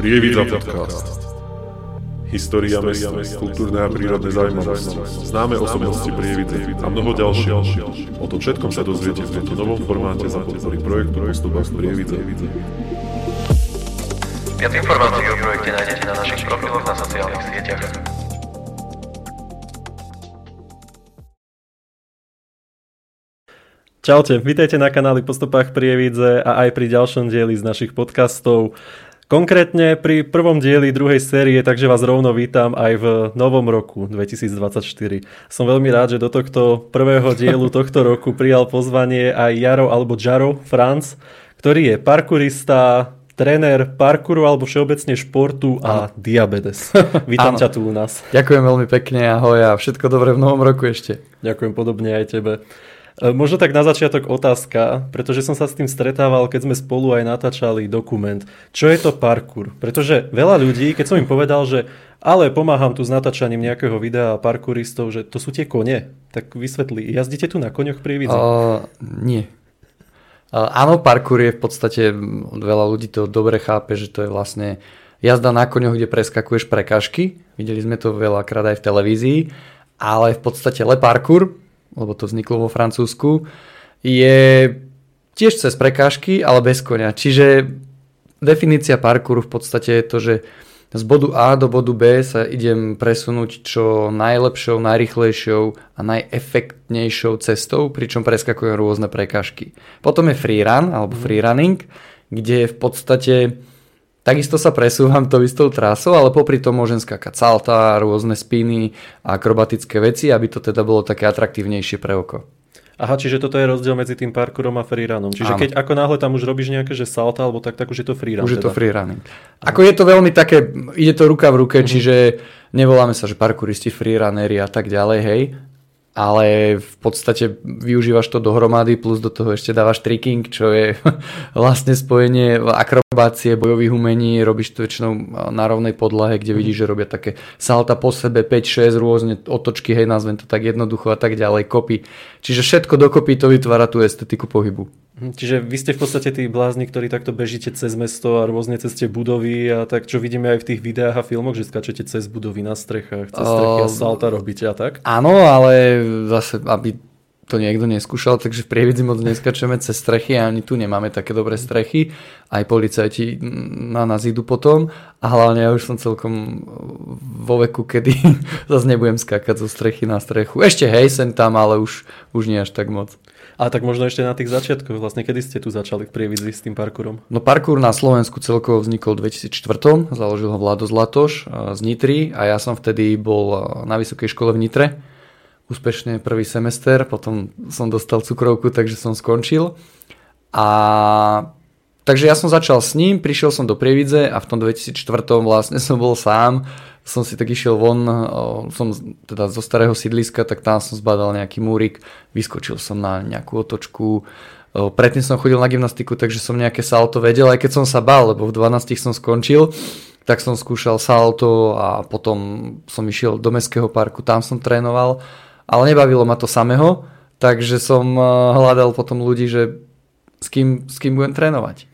Prievidza podcast. História mesta, kultúrne a prírodné zaujímavosti, známe osobnosti Prievidze a mnoho ďalších. O tom všetkom sa dozviete v tomto novom formáte za podpory projektu Postupách z Prievidze. Viac informácií o projekte nájdete na našich profiloch na sociálnych sieťach. Čaute, vítajte na kanáli Postupách Prievidze a aj pri ďalšom dieli z našich podcastov. Konkrétne pri prvom dieli druhej série, takže vás rovno vítam aj v novom roku 2024. Som veľmi rád, že do tohto prvého dielu tohto roku prijal pozvanie aj Jaro alebo Jaro Franz, ktorý je parkourista, tréner parkouru alebo všeobecne športu a diabetes. Vítam ťa tu u nás. Ďakujem veľmi pekne, ahoj a všetko dobré v novom roku ešte. Ďakujem podobne aj tebe. E, možno tak na začiatok otázka, pretože som sa s tým stretával, keď sme spolu aj natáčali dokument. Čo je to parkour? Pretože veľa ľudí, keď som im povedal, že ale pomáham tu s natáčaním nejakého videa parkouristov, že to sú tie kone, tak vysvetli, jazdíte tu na koňoch pri Uh, nie. Uh, áno, parkour je v podstate, veľa ľudí to dobre chápe, že to je vlastne jazda na koňoch, kde preskakuješ prekažky. Videli sme to veľakrát aj v televízii, ale v podstate le parkour lebo to vzniklo vo Francúzsku, je tiež cez prekážky, ale bez konia. Čiže definícia parkouru v podstate je to, že z bodu A do bodu B sa idem presunúť čo najlepšou, najrychlejšou a najefektnejšou cestou, pričom preskakujem rôzne prekážky. Potom je freerun alebo mhm. freerunning, kde v podstate Takisto sa presúvam to istou trasou, ale popri tom môžem skákať salta, rôzne spiny a akrobatické veci, aby to teda bolo také atraktívnejšie pre oko. Aha, čiže toto je rozdiel medzi tým parkourom a freerunom. Čiže Áno. keď ako náhle tam už robíš nejaké že salta alebo tak, tak už je to freerun. Už teda. je to teda. freerunning. Ako je to veľmi také, ide to ruka v ruke, uh-huh. čiže nevoláme sa, že parkouristi, freerunneri a tak ďalej, hej ale v podstate využívaš to dohromady, plus do toho ešte dávaš tricking, čo je vlastne spojenie akrobácie, bojových umení, robíš to väčšinou na rovnej podlahe, kde vidíš, že robia také salta po sebe, 5-6 rôzne otočky, hej, nazvem to tak jednoducho a tak ďalej, kopy. Čiže všetko dokopy to vytvára tú estetiku pohybu. Mhm, čiže vy ste v podstate tí blázni, ktorí takto bežíte cez mesto a rôzne cez tie budovy a tak, čo vidíme aj v tých videách a filmoch, že skačete cez budovy na strechách, cez strechy a salta robíte a tak? Áno, ale zase, aby to niekto neskúšal, takže v Prievidzi moc neskačeme cez strechy a ani tu nemáme také dobré strechy. Aj policajti na nás idú potom a hlavne ja už som celkom vo veku, kedy zase nebudem skákať zo strechy na strechu. Ešte hej, sem tam, ale už, už nie až tak moc. A tak možno ešte na tých začiatkoch, vlastne kedy ste tu začali v Prievidzi s tým parkourom? No parkour na Slovensku celkovo vznikol v 2004, založil ho Vlado Zlatoš z Nitry a ja som vtedy bol na vysokej škole v Nitre. Úspešne prvý semester, potom som dostal cukrovku, takže som skončil. A takže ja som začal s ním, prišiel som do Prievidze a v tom 2004 vlastne som bol sám. Som si tak išiel von, som teda zo starého sídliska, tak tam som zbadal nejaký múrik, vyskočil som na nejakú otočku, predtým som chodil na gymnastiku, takže som nejaké salto vedel, aj keď som sa bal, lebo v 12 som skončil, tak som skúšal salto a potom som išiel do Mestského parku, tam som trénoval, ale nebavilo ma to samého, takže som hľadal potom ľudí, že s kým, s kým budem trénovať.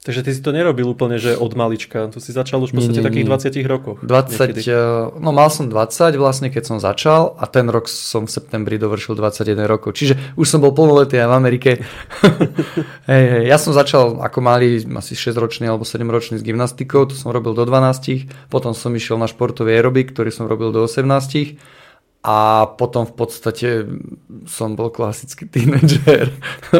Takže ty si to nerobil úplne, že od malička. To si začal už v podstate takých 20 rokoch. 20, niekedy. Eh, no mal som 20 vlastne, keď som začal a ten rok som v septembri dovršil 21 rokov. Čiže už som bol plnoletý aj v Amerike. hey, hey, ja som začal ako malý, asi 6 ročný alebo 7 ročný s gymnastikou, to som robil do 12. Potom som išiel na športový aerobik, ktorý som robil do 18 a potom v podstate som bol klasický tínedžer.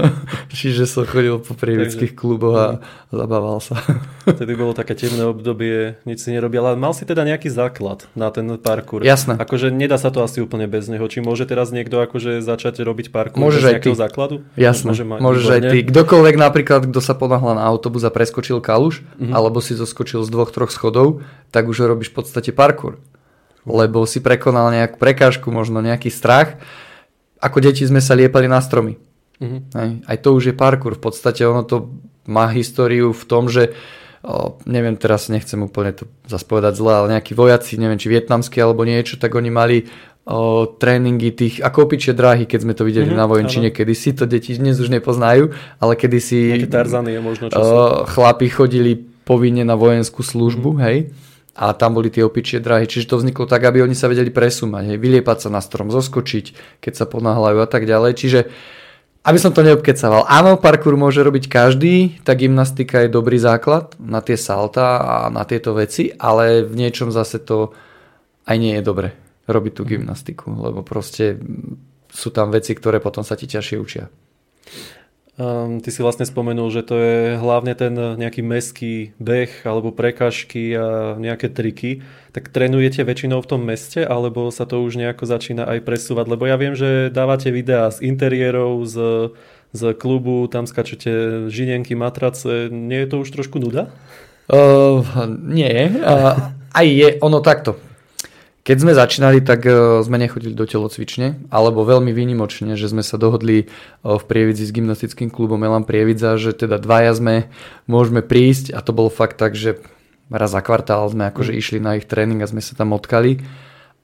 Čiže som chodil po prievických kluboch a zabával sa. Vtedy bolo také temné obdobie, nič si nerobil, ale mal si teda nejaký základ na ten parkour. Jasné. Akože nedá sa to asi úplne bez neho. Či môže teraz niekto akože začať robiť parkour Môžeš bez nejakého ty. základu? Jasné, môže mať, môžeš aj ty. Kdokoľvek napríklad, kto sa ponáhla na autobus a preskočil kaluš, mm-hmm. alebo si zoskočil z dvoch, troch schodov, tak už robíš v podstate parkour lebo si prekonal nejakú prekážku, možno nejaký strach. Ako deti sme sa liepali na stromy. Mm-hmm. Aj, aj to už je parkour. V podstate ono to má históriu v tom, že o, neviem, teraz nechcem úplne to zase povedať zle, ale nejakí vojaci, neviem, či vietnamskí alebo niečo, tak oni mali o, tréningy tých, ako opičie dráhy, keď sme to videli mm-hmm, na vojenčine, kedy si to deti dnes už nepoznajú, ale kedy si Tarzany je možno, čo o, chlapi chodili povinne na vojenskú službu, hej, a tam boli tie opičie dráhy, čiže to vzniklo tak, aby oni sa vedeli presúmať, hej, vyliepať sa na strom, zoskočiť, keď sa ponáhľajú a tak ďalej, čiže aby som to neobkecával. Áno, parkour môže robiť každý, tá gymnastika je dobrý základ na tie salta a na tieto veci, ale v niečom zase to aj nie je dobre robiť tú gymnastiku, lebo proste sú tam veci, ktoré potom sa ti ťažšie učia. Um, ty si vlastne spomenul, že to je hlavne ten nejaký meský beh alebo prekažky a nejaké triky. Tak trénujete väčšinou v tom meste alebo sa to už nejako začína aj presúvať? Lebo ja viem, že dávate videá z interiérov, z, z klubu, tam skačete žinenky, matrace. Nie je to už trošku nuda? Uh, nie. Uh, aj je ono takto. Keď sme začínali, tak e, sme nechodili do telocvične, alebo veľmi výnimočne, že sme sa dohodli e, v Prievidzi s gymnastickým klubom Elan Prievidza, že teda dvaja sme, môžeme prísť. A to bolo fakt tak, že raz za kvartál sme akože išli na ich tréning a sme sa tam odkali.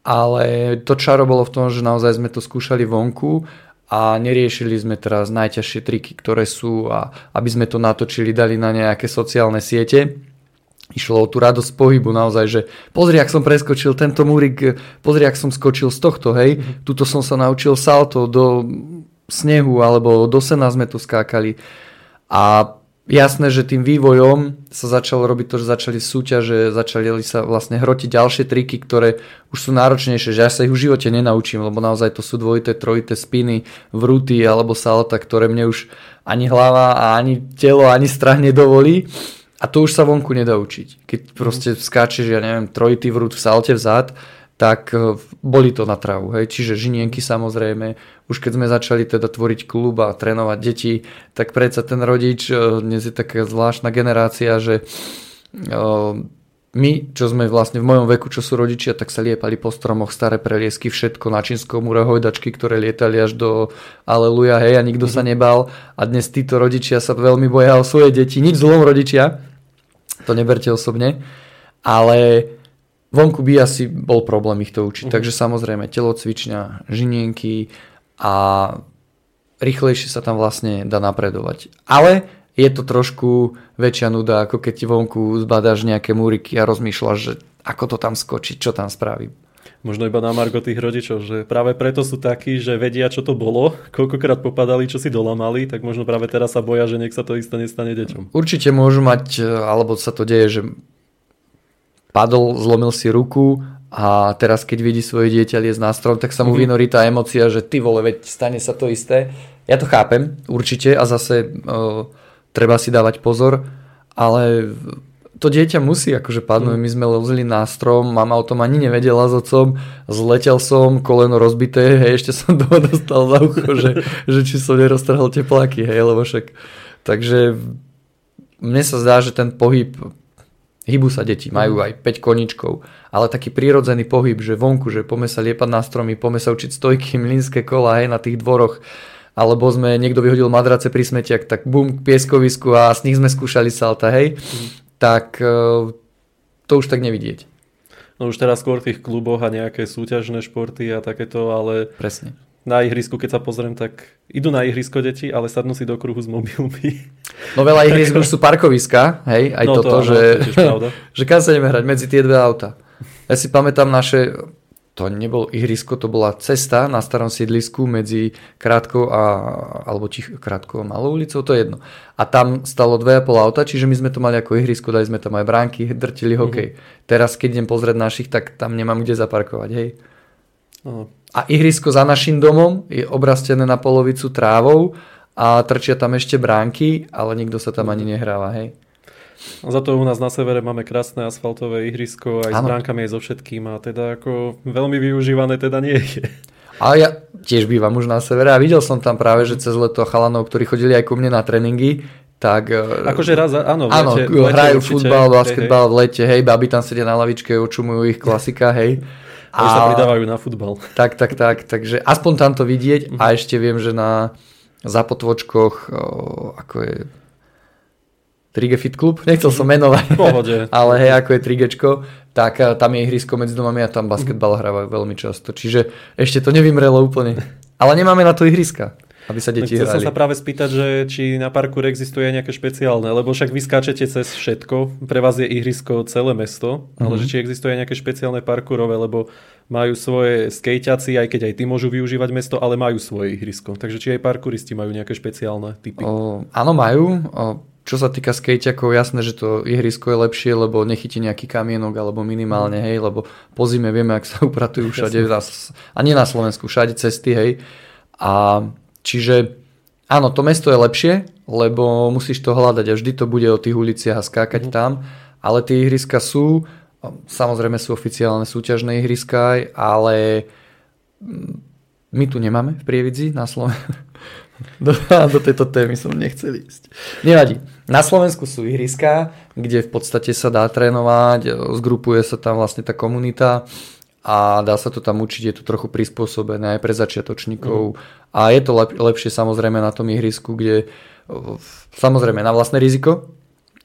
Ale to čaro bolo v tom, že naozaj sme to skúšali vonku a neriešili sme teraz najťažšie triky, ktoré sú a aby sme to natočili, dali na nejaké sociálne siete Išlo o tú radosť pohybu naozaj, že pozri, ak som preskočil tento múrik, pozri, ak som skočil z tohto, hej, mm-hmm. tuto som sa naučil salto do snehu alebo do sena sme tu skákali. A jasné, že tým vývojom sa začalo robiť to, že začali súťaže, začali sa vlastne hrotiť ďalšie triky, ktoré už sú náročnejšie, že ja sa ich v živote nenaučím, lebo naozaj to sú dvojité, trojité spiny, vruty alebo salta, ktoré mne už ani hlava a ani telo, ani strach nedovolí. A to už sa vonku nedá učiť. Keď proste skáčeš, ja neviem, trojitý vrút v salte vzad, tak e, boli to na travu. Hej. Čiže žinienky samozrejme. Už keď sme začali teda tvoriť klub a trénovať deti, tak predsa ten rodič, e, dnes je taká zvláštna generácia, že e, my, čo sme vlastne v mojom veku, čo sú rodičia, tak sa liepali po stromoch staré preliesky, všetko na čínskom múre, hojdačky, ktoré lietali až do aleluja, hej, a nikto sa mhm. nebal. A dnes títo rodičia sa veľmi boja o svoje deti. Nič zlom rodičia, to neberte osobne. Ale vonku by asi bol problém ich to učiť. Mm-hmm. Takže samozrejme telocvičňa, žinienky a rýchlejšie sa tam vlastne dá napredovať. Ale je to trošku väčšia nuda, ako keď vonku zbadáš nejaké múriky a rozmýšľaš, že ako to tam skočiť, čo tam spraví. Možno iba na margo tých rodičov, že práve preto sú takí, že vedia, čo to bolo, koľkokrát popadali, čo si dolamali, tak možno práve teraz sa boja, že nech sa to isté nestane deťom. Určite môžu mať, alebo sa to deje, že padol, zlomil si ruku a teraz keď vidí svoje dieťa liesť na strom, tak sa mu mm-hmm. vynorí tá emocia, že ty vole, veď stane sa to isté. Ja to chápem, určite a zase... Uh, treba si dávať pozor, ale to dieťa musí akože padnúť. My sme lozili na strom, mama o tom ani nevedela s otcom, zletel som, koleno rozbité, hej, ešte som toho dostal za ucho, že, že či som neroztrhol tepláky, hej, lebo však. Takže mne sa zdá, že ten pohyb, hýbu sa deti, majú aj 5 koničkov, ale taký prírodzený pohyb, že vonku, že pome sa liepať na stromy, pome sa učiť stojky, mlínske kola, hej, na tých dvoroch, alebo sme, niekto vyhodil madrace pri smetiach, tak bum, k pieskovisku a z nich sme skúšali salta, hej, mm. tak e, to už tak nevidieť. No už teraz skôr v tých kluboch a nejaké súťažné športy a takéto, ale Presne. na ihrisku, keď sa pozriem, tak idú na ihrisko deti, ale sadnú si do kruhu s mobilmi. No veľa ihrisk už sú parkoviska, hej, aj no toto, to, že, to že kam sa ideme hrať medzi tie dve auta. Ja si pamätám naše, to nebol ihrisko, to bola cesta na starom sídlisku medzi Krátkou a, alebo tich, Krátkou a Malou ulicou, to je jedno. A tam stalo 2,5 auta, čiže my sme to mali ako ihrisko, dali sme tam aj bránky, drtili mhm. hokej. Mm-hmm. Teraz keď idem pozrieť našich, tak tam nemám kde zaparkovať, hej. Uh-huh. A ihrisko za našim domom je obrastené na polovicu trávou a trčia tam ešte bránky, ale nikto sa tam ani nehráva, hej. Za to u nás na severe máme krásne asfaltové ihrisko aj ano. s bránkami aj so všetkým a teda ako veľmi využívané teda nie je. A ja tiež bývam už na severe a videl som tam práve, že cez leto chalanov, ktorí chodili aj ku mne na tréningy, tak... E, akože raz, áno, v lete, áno, hrajú určite, futbal, basketbal hej, hej. v lete, hej, baby tam sedia na lavičke, očumujú ich klasika, hej. A, a sa pridávajú na futbal. Tak, tak, tak, takže aspoň tam to vidieť a ešte viem, že na zapotvočkoch, ako je 3G Fit Club, nechcel som menovať, Pohode. ale hej, ako je 3 tak eh, tam je ihrisko medzi domami a tam basketbal hrávajú veľmi často. Čiže ešte to nevymrelo úplne. Ale nemáme na to ihriska. aby sa deti Chcel hrali. sa práve spýtať, že či na parkour existuje nejaké špeciálne, lebo však vy skáčete cez všetko, pre vás je ihrisko celé mesto, ale Mhm. že či existuje nejaké špeciálne parkourové, lebo majú svoje skejťaci, aj keď aj ty môžu využívať mesto, ale majú svoje ihrisko. Takže či aj parkouristi majú nejaké špeciálne typy. O, áno, majú. O, čo sa týka skejťakov, jasné, že to ihrisko je lepšie, lebo nechytí nejaký kamienok alebo minimálne, hej, lebo po zime vieme, ak sa upratujú všade, na, a nie na Slovensku, všade cesty, hej. A čiže áno, to mesto je lepšie, lebo musíš to hľadať a vždy to bude o tých uliciach a skákať tam, ale tie ihriska sú, samozrejme sú oficiálne súťažné ihriska, ale mm, my tu nemáme v Prievidzi na Slovensku. Do, do tejto témy som nechcel ísť. Nevadí. Na Slovensku sú ihriská, kde v podstate sa dá trénovať, zgrupuje sa tam vlastne tá komunita a dá sa to tam učiť, je to trochu prispôsobené aj pre začiatočníkov. A je to lep, lepšie samozrejme na tom ihrisku, kde o, samozrejme na vlastné riziko,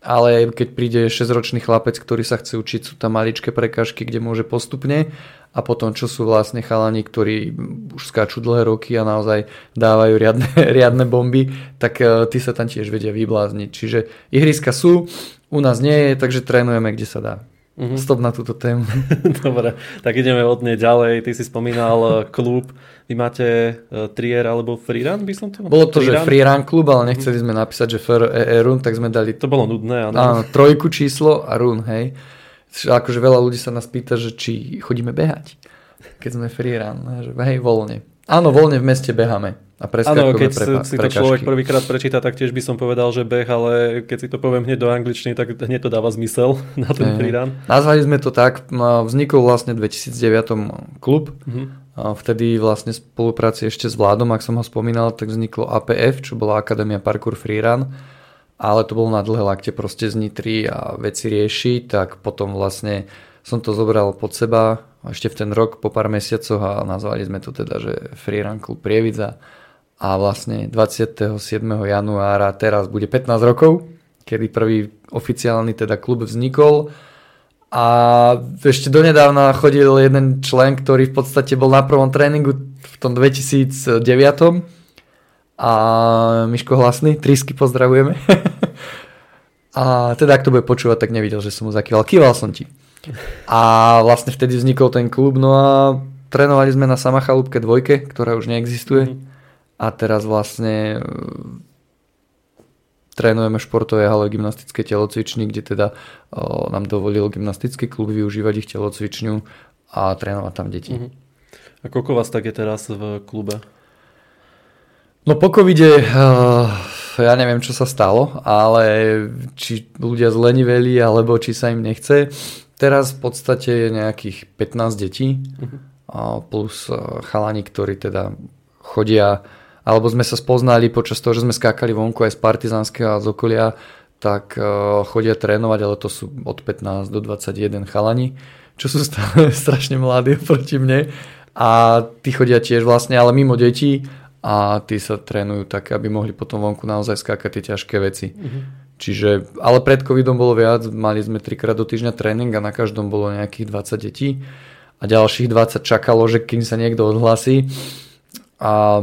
ale keď príde 6-ročný chlapec, ktorý sa chce učiť, sú tam maličké prekážky, kde môže postupne a potom čo sú vlastne chalani, ktorí už skáču dlhé roky a naozaj dávajú riadne, riadne bomby, tak e, tí sa tam tiež vedia vyblázniť. Čiže ihriska sú, u nás nie je, takže trénujeme, kde sa dá. Mhm. Stop na túto tému. Dobre, tak ideme od nej ďalej. Ty si spomínal eh, klub. Vy máte uh, trier alebo freerun, by som to... Bolo to, že Freerun? free run klub, ale nechceli sme napísať, že FR e run, tak sme dali To bolo nudné, áno. áno, trojku číslo a run, hej. Akože veľa ľudí sa nás pýta, že či chodíme behať, keď sme free run, že hej, voľne. Áno, voľne v meste beháme a Áno, keď prepa- si to človek prvýkrát prečíta, tak tiež by som povedal, že beh, ale keď si to poviem hneď do angličtiny, tak hneď to dáva zmysel na ten Hej. freerun. Nazvali sme to tak, m, vznikol vlastne v 2009 klub, Mhm. a vtedy vlastne spolupráci ešte s vládom, ak som ho spomínal, tak vzniklo APF, čo bola Akadémia Parkour Freerun, ale to bolo na dlhé lakte proste z Nitry a veci riešiť, tak potom vlastne som to zobral pod seba ešte v ten rok po pár mesiacoch a nazvali sme to teda, že Freerun Klub Prievidza a vlastne 27. januára teraz bude 15 rokov, kedy prvý oficiálny teda klub vznikol a ešte donedávna chodil jeden člen, ktorý v podstate bol na prvom tréningu v tom 2009 a Miško Hlasný, Trisky pozdravujeme. a teda ak to bude počúvať, tak nevidel, že som mu zakýval. Kýval som ti. A vlastne vtedy vznikol ten klub, no a trénovali sme na Samachalúbke dvojke, ktorá už neexistuje. A teraz vlastne e, trénujeme v športovej hale gymnastické telocvični, kde teda o, nám dovolil gymnastický klub využívať ich telocvičňu a trénovať tam deti. Mhm. A koľko vás tak je teraz v klube? No po covide, uh, ja neviem, čo sa stalo, ale či ľudia zleniveli, alebo či sa im nechce. Teraz v podstate je nejakých 15 detí, a plus uh, chalani, ktorí teda chodia, alebo sme sa spoznali počas toho, že sme skákali vonku aj z Partizanského a z okolia, tak uh, chodia trénovať, ale to sú od 15 do 21 chalani, čo sú stále strašne mladí oproti mne. A tí chodia tiež vlastne, ale mimo detí a tí sa trénujú tak, aby mohli potom vonku naozaj skákať tie ťažké veci. Čiže, ale pred covidom bolo viac, mali sme trikrát do týždňa tréning a na každom bolo nejakých 20 detí a ďalších 20 čakalo, že kým sa niekto odhlasí. A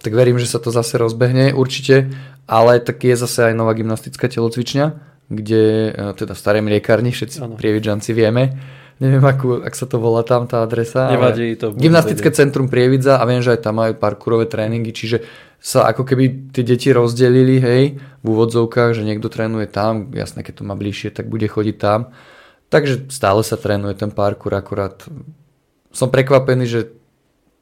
tak verím, že sa to zase rozbehne určite, ale tak je zase aj nová gymnastická telocvičňa, kde e, teda v starej mliekárni, všetci Áno. prievidžanci vieme, neviem akú, ak sa to volá tam tá adresa. Nevadí, to Gymnastické vedieť. centrum Prievidza a viem, že aj tam majú parkourové tréningy, čiže sa ako keby tie deti rozdelili, hej, v úvodzovkách, že niekto trénuje tam, jasné, keď to má bližšie, tak bude chodiť tam. Takže stále sa trénuje ten parkour, akurát som prekvapený, že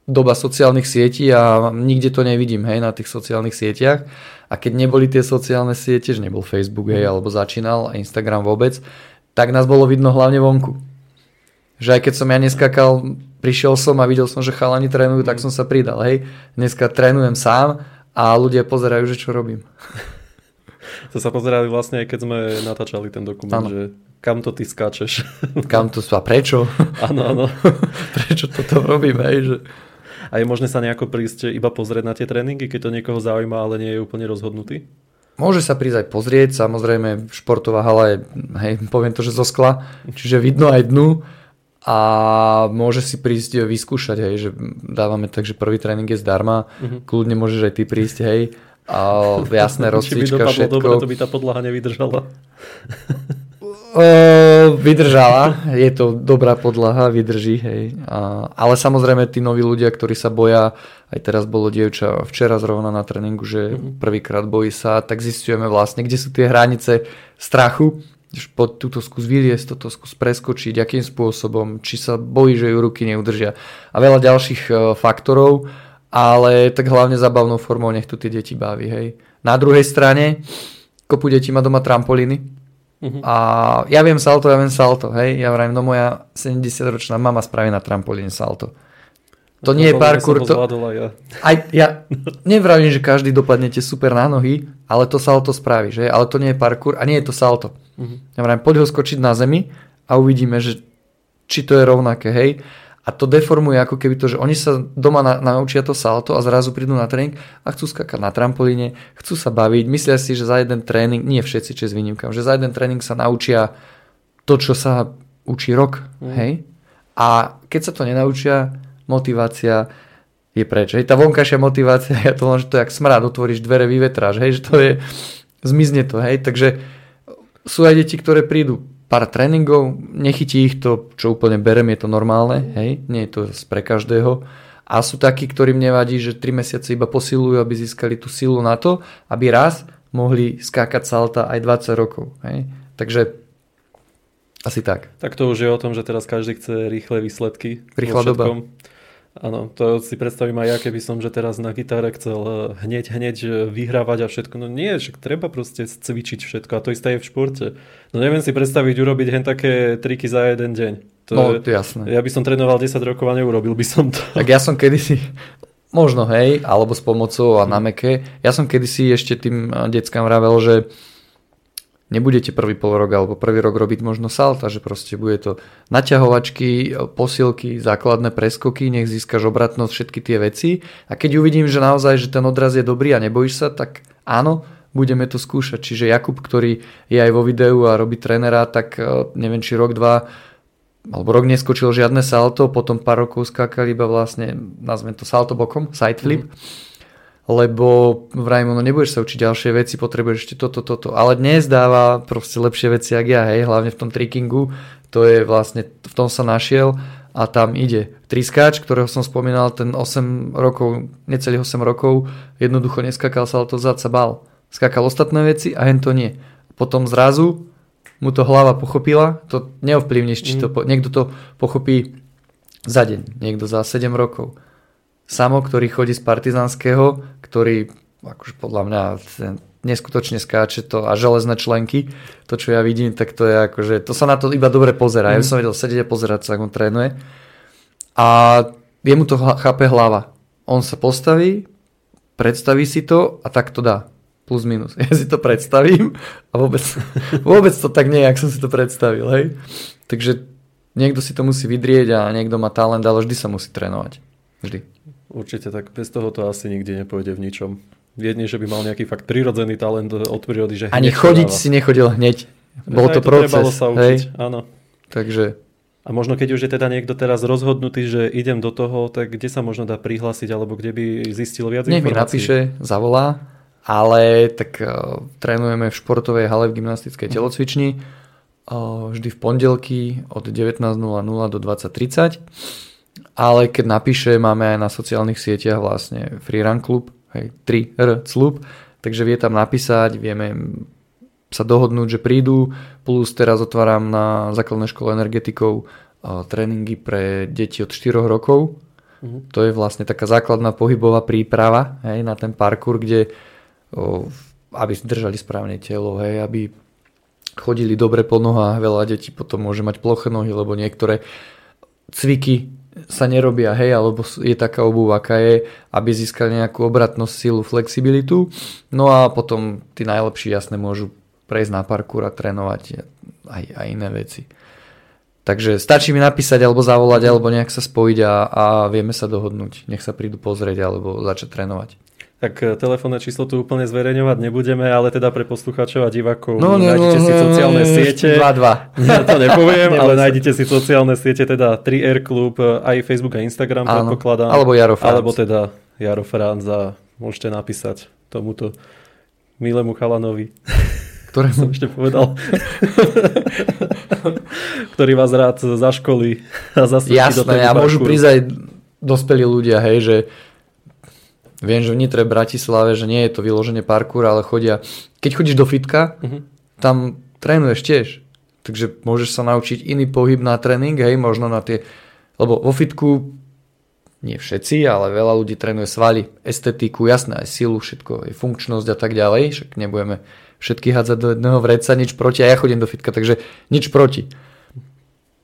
doba sociálnych sietí a nikde to nevidím, hej, na tých sociálnych sieťach. A keď neboli tie sociálne siete, že nebol Facebook, hej, alebo začínal, Instagram vôbec, tak nás bolo vidno hlavne vonku. Že aj keď som ja neskakal, prišiel som a videl som, že chalani trénujú, tak som sa pridal, hej. Dneska trénujem sám a ľudia pozerajú, že čo robím. To sa pozerali vlastne aj keď sme natáčali ten dokument, Áno. že kam to ty skáčeš. Kam to a prečo? áno, áno. prečo toto robím, hej, že... A je možné sa nejako prísť iba pozrieť na tie tréningy, keď to niekoho zaujíma, ale nie je úplne rozhodnutý? Môže sa prísť aj pozrieť, samozrejme športová hala je, hej, poviem to, že zo skla, čiže vidno aj dnu, a môže si prísť vyskúšať, hej, že dávame tak, že prvý tréning je zdarma, uh-huh. kľudne môžeš aj ty prísť, hej, a jasné rozcvička, všetko. dobre, to by tá podlaha nevydržala. Uh, vydržala, je to dobrá podlaha, vydrží, hej. A, ale samozrejme tí noví ľudia, ktorí sa boja, aj teraz bolo dievča včera zrovna na tréningu, že mm-hmm. prvýkrát bojí sa, tak zistujeme vlastne, kde sú tie hranice strachu, pod túto skús vyliesť, toto skús preskočiť, akým spôsobom, či sa bojí, že ju ruky neudržia a veľa ďalších uh, faktorov, ale tak hlavne zabavnou formou nech tu tie deti baví, hej. Na druhej strane, kopu detí má doma trampolíny, Uh-huh. A ja viem salto, ja viem salto, hej, ja vrajím, no moja 70-ročná mama spraví na trampolíne salto. To no, nie je parkour. To... Ja. Aj, ja nevravím, že každý dopadnete super na nohy, ale to salto spraví, že? Ale to nie je parkour a nie je to salto. Uh-huh. Ja vrajím, poď ho skočiť na zemi a uvidíme, že či to je rovnaké, hej. A to deformuje ako keby to, že oni sa doma na, naučia to salto a zrazu prídu na tréning a chcú skakať na trampolíne, chcú sa baviť, myslia si, že za jeden tréning, nie všetci, s výnimkám, že za jeden tréning sa naučia to, čo sa učí rok, mm. hej? A keď sa to nenaučia, motivácia je preč. Hej, tá vonkajšia motivácia, ja to len, že to je jak smrad, otvoríš dvere, vyvetráš, hej, že to je, zmizne to, hej, takže sú aj deti, ktoré prídu pár tréningov, nechytí ich to, čo úplne berem, je to normálne, hej, nie je to pre každého. A sú takí, ktorým nevadí, že 3 mesiace iba posilujú, aby získali tú silu na to, aby raz mohli skákať salta aj 20 rokov. Hej. Takže asi tak. Tak to už je o tom, že teraz každý chce rýchle výsledky. Rýchla doba. Áno, to si predstavím aj ja, keby som, že teraz na gitare chcel eh, hneď, hneď vyhrávať a všetko. No nie, však treba proste cvičiť všetko a to isté je v športe. No neviem si predstaviť urobiť hen také triky za jeden deň. To no, je, jasné. Ja by som trénoval 10 rokov a neurobil by som to. Tak ja som kedysi, možno hej, alebo s pomocou a na meke, ja som kedysi ešte tým eh, deckám vravel, že nebudete prvý pol rok alebo prvý rok robiť možno salta, že proste bude to naťahovačky, posilky, základné preskoky, nech získaš obratnosť, všetky tie veci. A keď uvidím, že naozaj, že ten odraz je dobrý a nebojíš sa, tak áno, budeme to skúšať. Čiže Jakub, ktorý je aj vo videu a robí trénera, tak e, neviem, či rok, dva alebo rok neskočil žiadne salto, potom pár rokov skákali iba vlastne, nazvem to salto bokom, side flip. Mm lebo vrajím, no nebudeš sa učiť ďalšie veci, potrebuješ ešte toto, toto. Ale dnes dáva proste lepšie veci, ako ja, hej, hlavne v tom trickingu. To je vlastne, v tom sa našiel a tam ide. Triskáč, ktorého som spomínal, ten 8 rokov, necelých 8 rokov, jednoducho neskakal sa, ale to zad sa bal. Skakal ostatné veci a hen to nie. Potom zrazu mu to hlava pochopila, to neovplyvníš, či to, mm. niekto to pochopí za deň, niekto za 7 rokov. Samo, ktorý chodí z partizanského, ktorý akože podľa mňa ten neskutočne skáče to a železné členky, to čo ja vidím, tak to je akože, to sa na to iba dobre pozerá. Mm. Ja by mhm. som vedel sedieť a pozerať sa, ako on trénuje. A jemu to chápe hlava. On sa postaví, predstaví si to a tak to dá. Plus minus. Ja si to predstavím a vôbec, vôbec to tak nie, ak som si to predstavil. Hej? Takže niekto si to musí vydrieť a niekto má talent, ale vždy sa musí trénovať. Vždy. Určite, tak bez toho to asi nikdy nepôjde v ničom. Jedne, že by mal nejaký fakt prirodzený talent od prírody, že Ani chodiť si nechodil hneď. Bol to, to proces. sa učiť, hej? áno. Takže... A možno keď už je teda niekto teraz rozhodnutý, že idem do toho, tak kde sa možno dá prihlásiť, alebo kde by zistil viac Nech informácií? mi napíše, zavolá, ale tak uh, trénujeme v športovej hale v gymnastickej mhm. telocvični uh, vždy v pondelky od 19.00 do 20.30 ale keď napíše, máme aj na sociálnych sieťach vlastne Freerun Club, hej, 3R Club, takže vie tam napísať, vieme sa dohodnúť, že prídu, plus teraz otváram na základnej škole energetikov tréningy pre deti od 4 rokov. Uh-huh. To je vlastne taká základná pohybová príprava hej, na ten parkour, kde o, aby držali správne telo, hej, aby chodili dobre po nohách, veľa detí potom môže mať ploché nohy, lebo niektoré cviky sa nerobia, hej, alebo je taká obuv, aká je, aby získali nejakú obratnosť, silu, flexibilitu. No a potom tí najlepší jasne môžu prejsť na parkour a trénovať aj, aj iné veci. Takže stačí mi napísať alebo zavolať, alebo nejak sa spojiť a, a vieme sa dohodnúť. Nech sa prídu pozrieť alebo začať trénovať. Tak e, telefónne číslo tu úplne zverejňovať nebudeme, ale teda pre poslucháčov a divákov No, no, nájdete no, si no, sociálne no, siete. 2-2. Ja to nepoviem, ale nájdete si sociálne siete, teda 3R Klub, e, aj Facebook a Instagram, Áno. predpokladám. Alebo Jaro Franz. Alebo teda Jaro Franz a môžete napísať tomuto milému chalanovi, Ktoré som ešte povedal, ktorý vás rád zaškolí a do Jasné, témy a môžu prísť aj dospelí ľudia, hej, že viem, že v Nitre, Bratislave, že nie je to vyloženie parkour, ale chodia, keď chodíš do fitka, Mhm. tam trénuješ tiež. Takže môžeš sa naučiť iný pohyb na tréning, hej, možno na tie, lebo vo fitku nie všetci, ale veľa ľudí trénuje svaly, estetiku, jasné, aj silu, všetko, aj funkčnosť a tak ďalej, však nebudeme všetky hádzať do jedného vreca, nič proti, a ja chodím do fitka, takže nič proti.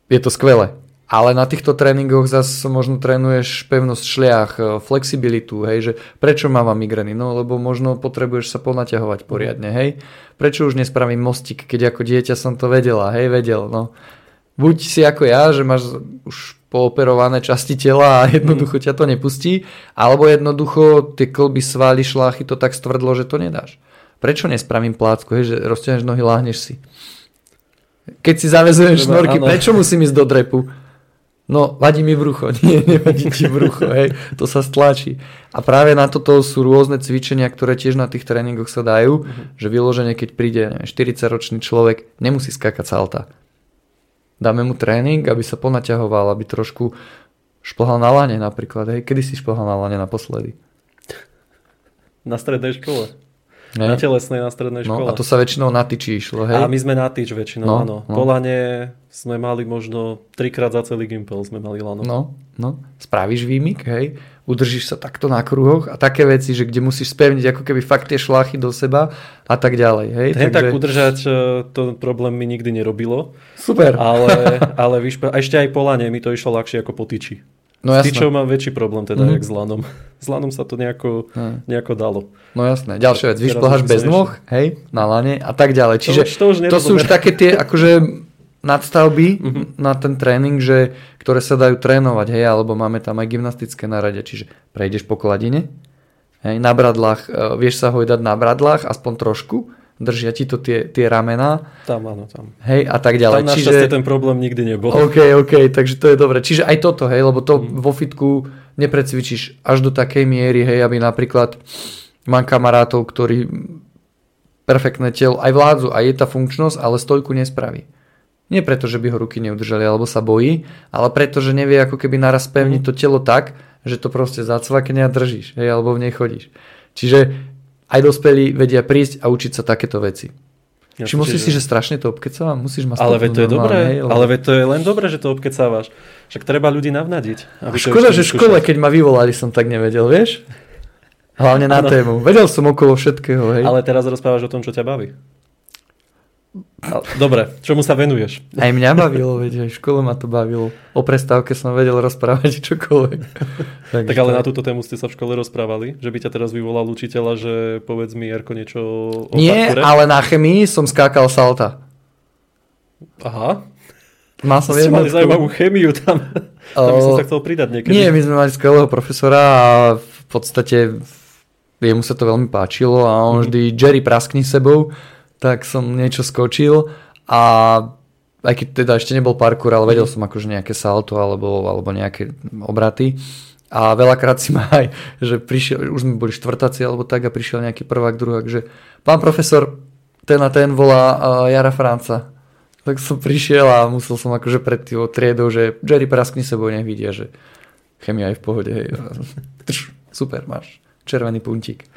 Je to skvelé. Ale na týchto tréningoch zase možno trénuješ pevnosť šliach, e, flexibilitu, hej, že prečo mávam migrény? No lebo možno potrebuješ sa ponaťahovať poriadne, hej. Prečo už nespravím mostík, keď ako dieťa som to vedela, hej, vedel, no. Buď si ako ja, že máš už pooperované časti tela a jednoducho ťa to nepustí, alebo jednoducho tie klby, svaly, šláchy to tak stvrdlo, že to nedáš. Prečo nespravím plácku, hej, že rozťahneš nohy, láhneš si. Keď si zavezuješ Treba, šnorky, áno. prečo musím ísť do drepu? No, vadí mi brucho. Nie, nevadí ti brucho, hej. To sa stlačí. A práve na toto sú rôzne cvičenia, ktoré tiež na tých tréningoch sa dajú, že vyloženie, keď príde neviem, 40-ročný človek, nemusí skákať salta. Dáme mu tréning, aby sa ponaťahoval, aby trošku šplhal na lane napríklad. Hej. Kedy si šplhal na lane naposledy? Na strednej škole. Ne? Na telesnej na strednej No, škole. a to sa väčšinou na tyči išlo, hej? A my sme na týč väčšinou, No, áno. no. Polane sme mali možno trikrát za celý gimpel sme mali lano. No, no, spravíš výmyk, hej, udržíš sa takto na kruhoch a také veci, že kde musíš spevniť ako keby fakt tie šlachy do seba a tak ďalej, hej. Hen tak udržať, e, to problém mi nikdy nerobilo, Super. ale, ale víš, a ešte aj po lane mi to išlo ľahšie ako po tyči. no s jasné, tyčou mám väčší problém teda, Mhm. jak s lanom. S lanom sa to nejako, nejako dalo. no jasné. Ďalšia vec, vyšplháš bez nôh, hej, na lane a tak ďalej. Čiže už- to už to sú už také tie akože nadstavby Mhm. na ten tréning, že, ktoré sa dajú trénovať, hej, alebo máme tam aj gymnastické narade, čiže prejdeš po kladine, hej, na bradlách, e, vieš sa hojdať na bradlách, aspoň trošku, držia ti to tie, tie ramená, Tam áno, tam. hej, a tak Tam ďalej. našťastie ten problém nikdy nebol. OK, OK, takže to je dobre. Čiže aj toto, hej, lebo to Mhm. vo fitku neprecvičíš až do takej miery, hej, aby napríklad mám kamarátov, ktorí perfektné telo, aj vládzu, aj je tá funkčnosť, ale stojku nespraví. Nie preto, že by ho ruky neudržali, alebo sa bojí, ale preto, že nevie ako keby naraz pevniť to telo tak, že to proste zacvakne a držíš, hej, alebo v nej chodíš. Čiže aj dospelí vedia prísť a učiť sa takéto veci. Ja si čiže- si, že strašne to obkecávam? Musíš ma Ale veď to je dobré, hej, ale veď to je len dobré, že to obkecávaš. Však treba ľudí navnadiť. Aby Škoda, že v škole, keď ma vyvolali, som tak nevedel, vieš? Hlavne na Áno. tému. Vedel som okolo všetkého, hej. Ale teraz rozprávaš o tom, čo ťa baví. Dobre, čomu sa venuješ? Aj mňa bavilo, veď aj v škole ma to bavilo. O prestávke som vedel rozprávať čokoľvek. Tak ale na túto tému ste sa v škole rozprávali, že by ťa teraz vyvolal učiteľa, že povedz mi Jarko niečo o Nie, parkoure? ale na chemii som skákal salta. Aha, Mal som ste mali zaujímavú chemiu tam. Tam by som sa chcel pridať niekedy. Nie, my sme mali skvelého profesora a v podstate jemu sa to veľmi páčilo a on Mhm. vždy Jerry praskni sebou, tak som niečo skočil a aj keď teda ešte nebol parkour, ale Mhm. vedel som akože nejaké salto alebo, alebo nejaké obraty. A veľakrát si ma aj, že prišiel, už sme boli štvrtáci alebo tak a prišiel nejaký prvák, druhák, že pán profesor, ten a ten volá uh, Jara Franca. Tak som prišiel a musel som akože pred tým triedou, že Jerry praskni sebou, nech vidia, že chemia je v pohode. Hej. Super, máš červený puntík.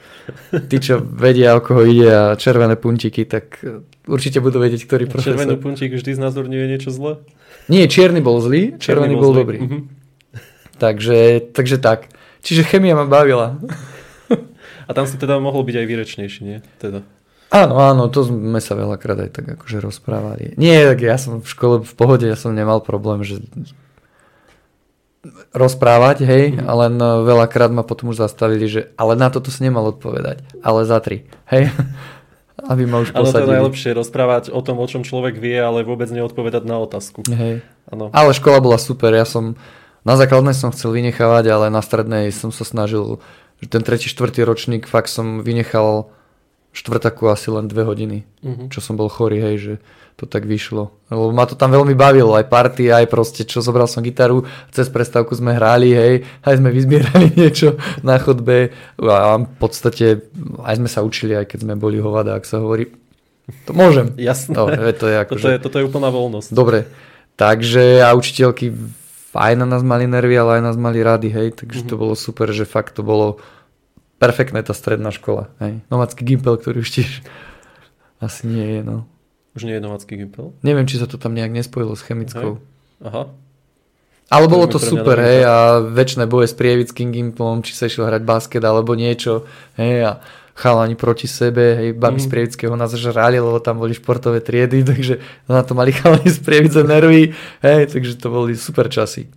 Tí, čo vedia, o koho ide a červené puntíky, tak e, určite budú vedieť, ktorý profesor. Červenú puntík vždy znázorňuje niečo zlé. Nie, čierny bol zlý, červený, bol, zlý. dobrý. Mhm. Takže, takže tak. Čiže chemia ma bavila. A tam si teda mohol byť aj výrečnejší, nie? Teda. Áno, áno, to sme sa veľakrát aj tak akože rozprávali. Nie, tak ja som v škole v pohode, ja som nemal problém, že rozprávať, hej, mm. ale len e, veľakrát ma potom už zastavili, že ale na toto si nemal odpovedať, ale za tri, hej, aby ma už Áno, to je posadili. najlepšie rozprávať o tom, o čom človek vie, ale vôbec neodpovedať na otázku. Hej. Áno. Ale škola bola super, ja som na základnej som chcel vynechávať, ale na strednej som sa snažil že ten tretí, štvrtý ročník fakt som vynechal štvrtaku asi len dve hodiny, Mhm. čo som bol chorý, hej, že to tak vyšlo. Lebo ma to tam veľmi bavilo, aj party, aj proste, čo zobral som gitaru, cez prestávku sme hrali, hej, aj sme vyzbierali niečo na chodbe a v podstate aj sme sa učili, aj keď sme boli hovada, ak sa hovorí. To môžem. Jasné. No, to je ako, toto, je, toto je úplná voľnosť. Dobre, takže a učiteľky aj na nás mali nervy, ale aj nás mali rady, hej, takže to bolo super, že fakt to bolo perfektné tá stredná škola, hej. Novácky gimpel, ktorý už tiež asi nie je, no. Už nie je novácky gimpel? Neviem, či sa to tam nejak nespojilo s chemickou. Aha. Ale bolo To je super, hej, a väčšie boje s prievickým gimplom, či sa išiel hrať basket alebo niečo, hej, a chalani proti sebe, hej, babi Mhm. z Prievického nás žrali, lebo tam boli športové triedy, takže na to mali chalani z Prievidze nervy, hej, takže to boli super časy.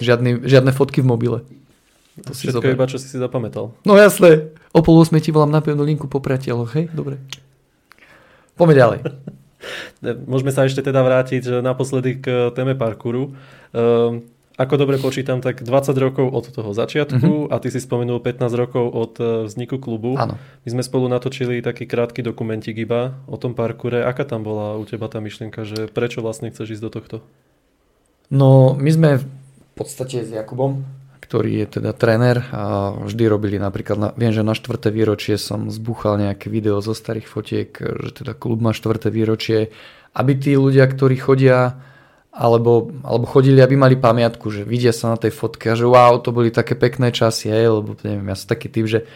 Žiadny, žiadne fotky v mobile. To si Všetko zober. iba, čo si si zapamätal. No jasné, o pol 8 ti volám na pevnú linku po priateľoch, hej, dobre. Poďme ďalej. Môžeme sa ešte teda vrátiť že naposledy k téme parkouru. Um, ako dobre počítam, tak 20 rokov od toho začiatku a ty si spomenul 15 rokov od eh, vzniku klubu. Áno. My sme spolu natočili taký krátky dokumentik iba o tom parkoure. Aká tam bola u teba tá myšlienka, že prečo vlastne chceš ísť do tohto? No, my sme v podstate s Jakubom, ktorý je teda tréner a vždy robili napríklad, na, viem, že na štvrté výročie som zbúchal nejaké video zo starých fotiek, že teda klub má štvrté výročie, aby tí ľudia, ktorí chodia alebo, alebo chodili, aby mali pamiatku, že vidia sa na tej fotke a že wow, to boli také pekné časy, hej, lebo neviem, ja som taký typ, že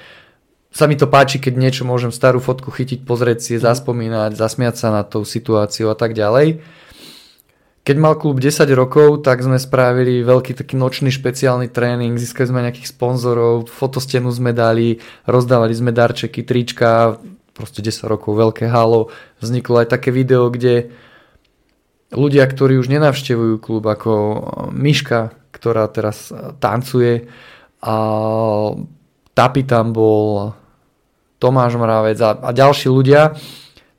sa mi to páči, keď niečo môžem starú fotku chytiť, pozrieť si, zaspomínať, zasmiať sa na tou situáciu a tak ďalej. Keď mal klub 10 rokov, tak sme spravili veľký taký nočný špeciálny tréning, získali sme nejakých sponzorov, fotostenu sme dali, rozdávali sme darčeky, trička, proste 10 rokov, veľké halo. Vzniklo aj také video, kde ľudia, ktorí už nenavštevujú klub, ako Miška, ktorá teraz tancuje, a Tapi tam bol, Tomáš Mravec a, a ďalší ľudia,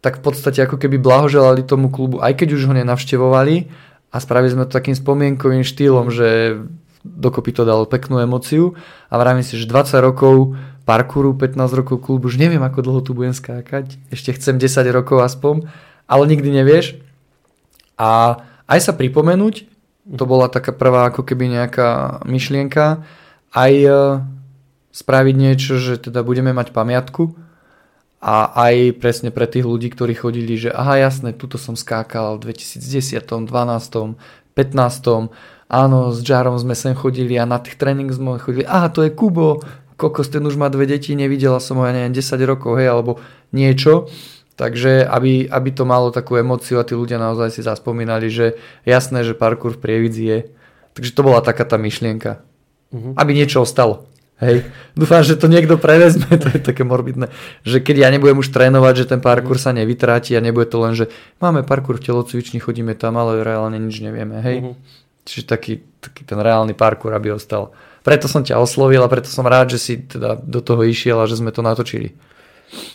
tak v podstate ako keby blahoželali tomu klubu, aj keď už ho nenavštevovali a spravili sme to takým spomienkovým štýlom, že dokopy to dalo peknú emociu. A vravím si, že 20 rokov parkouru, 15 rokov klubu, už neviem ako dlho tu budem skákať, ešte chcem 10 rokov aspoň, ale nikdy nevieš. A aj sa pripomenúť, to bola taká prvá ako keby nejaká myšlienka, aj e, spraviť niečo, že teda budeme mať pamiatku a aj presne pre tých ľudí, ktorí chodili, že aha jasné, tuto som skákal v 2010, 12, 15, áno, s Jarom sme sem chodili a na tých tréning sme chodili, aha, to je Kubo, kokos, ten už má dve deti, nevidela som ho, ja neviem, 10 rokov, hej, alebo niečo. Takže aby, aby to malo takú emociu a tí ľudia naozaj si zaspomínali, že jasné, že parkour v Prievidzi je. Takže to bola taká tá myšlienka. Mhm. Aby niečo ostalo. Hej. Dúfam, že to niekto prevezme, to je také morbidné. Že keď ja nebudem už trénovať, že ten parkour sa nevytráti a nebude to len, že máme parkour v telocvični, chodíme tam, ale reálne nič nevieme. Hej. Mhm. Čiže taký, taký ten reálny parkour, aby ostal. Preto som ťa oslovil a preto som rád, že si teda do toho išiel a že sme to natočili.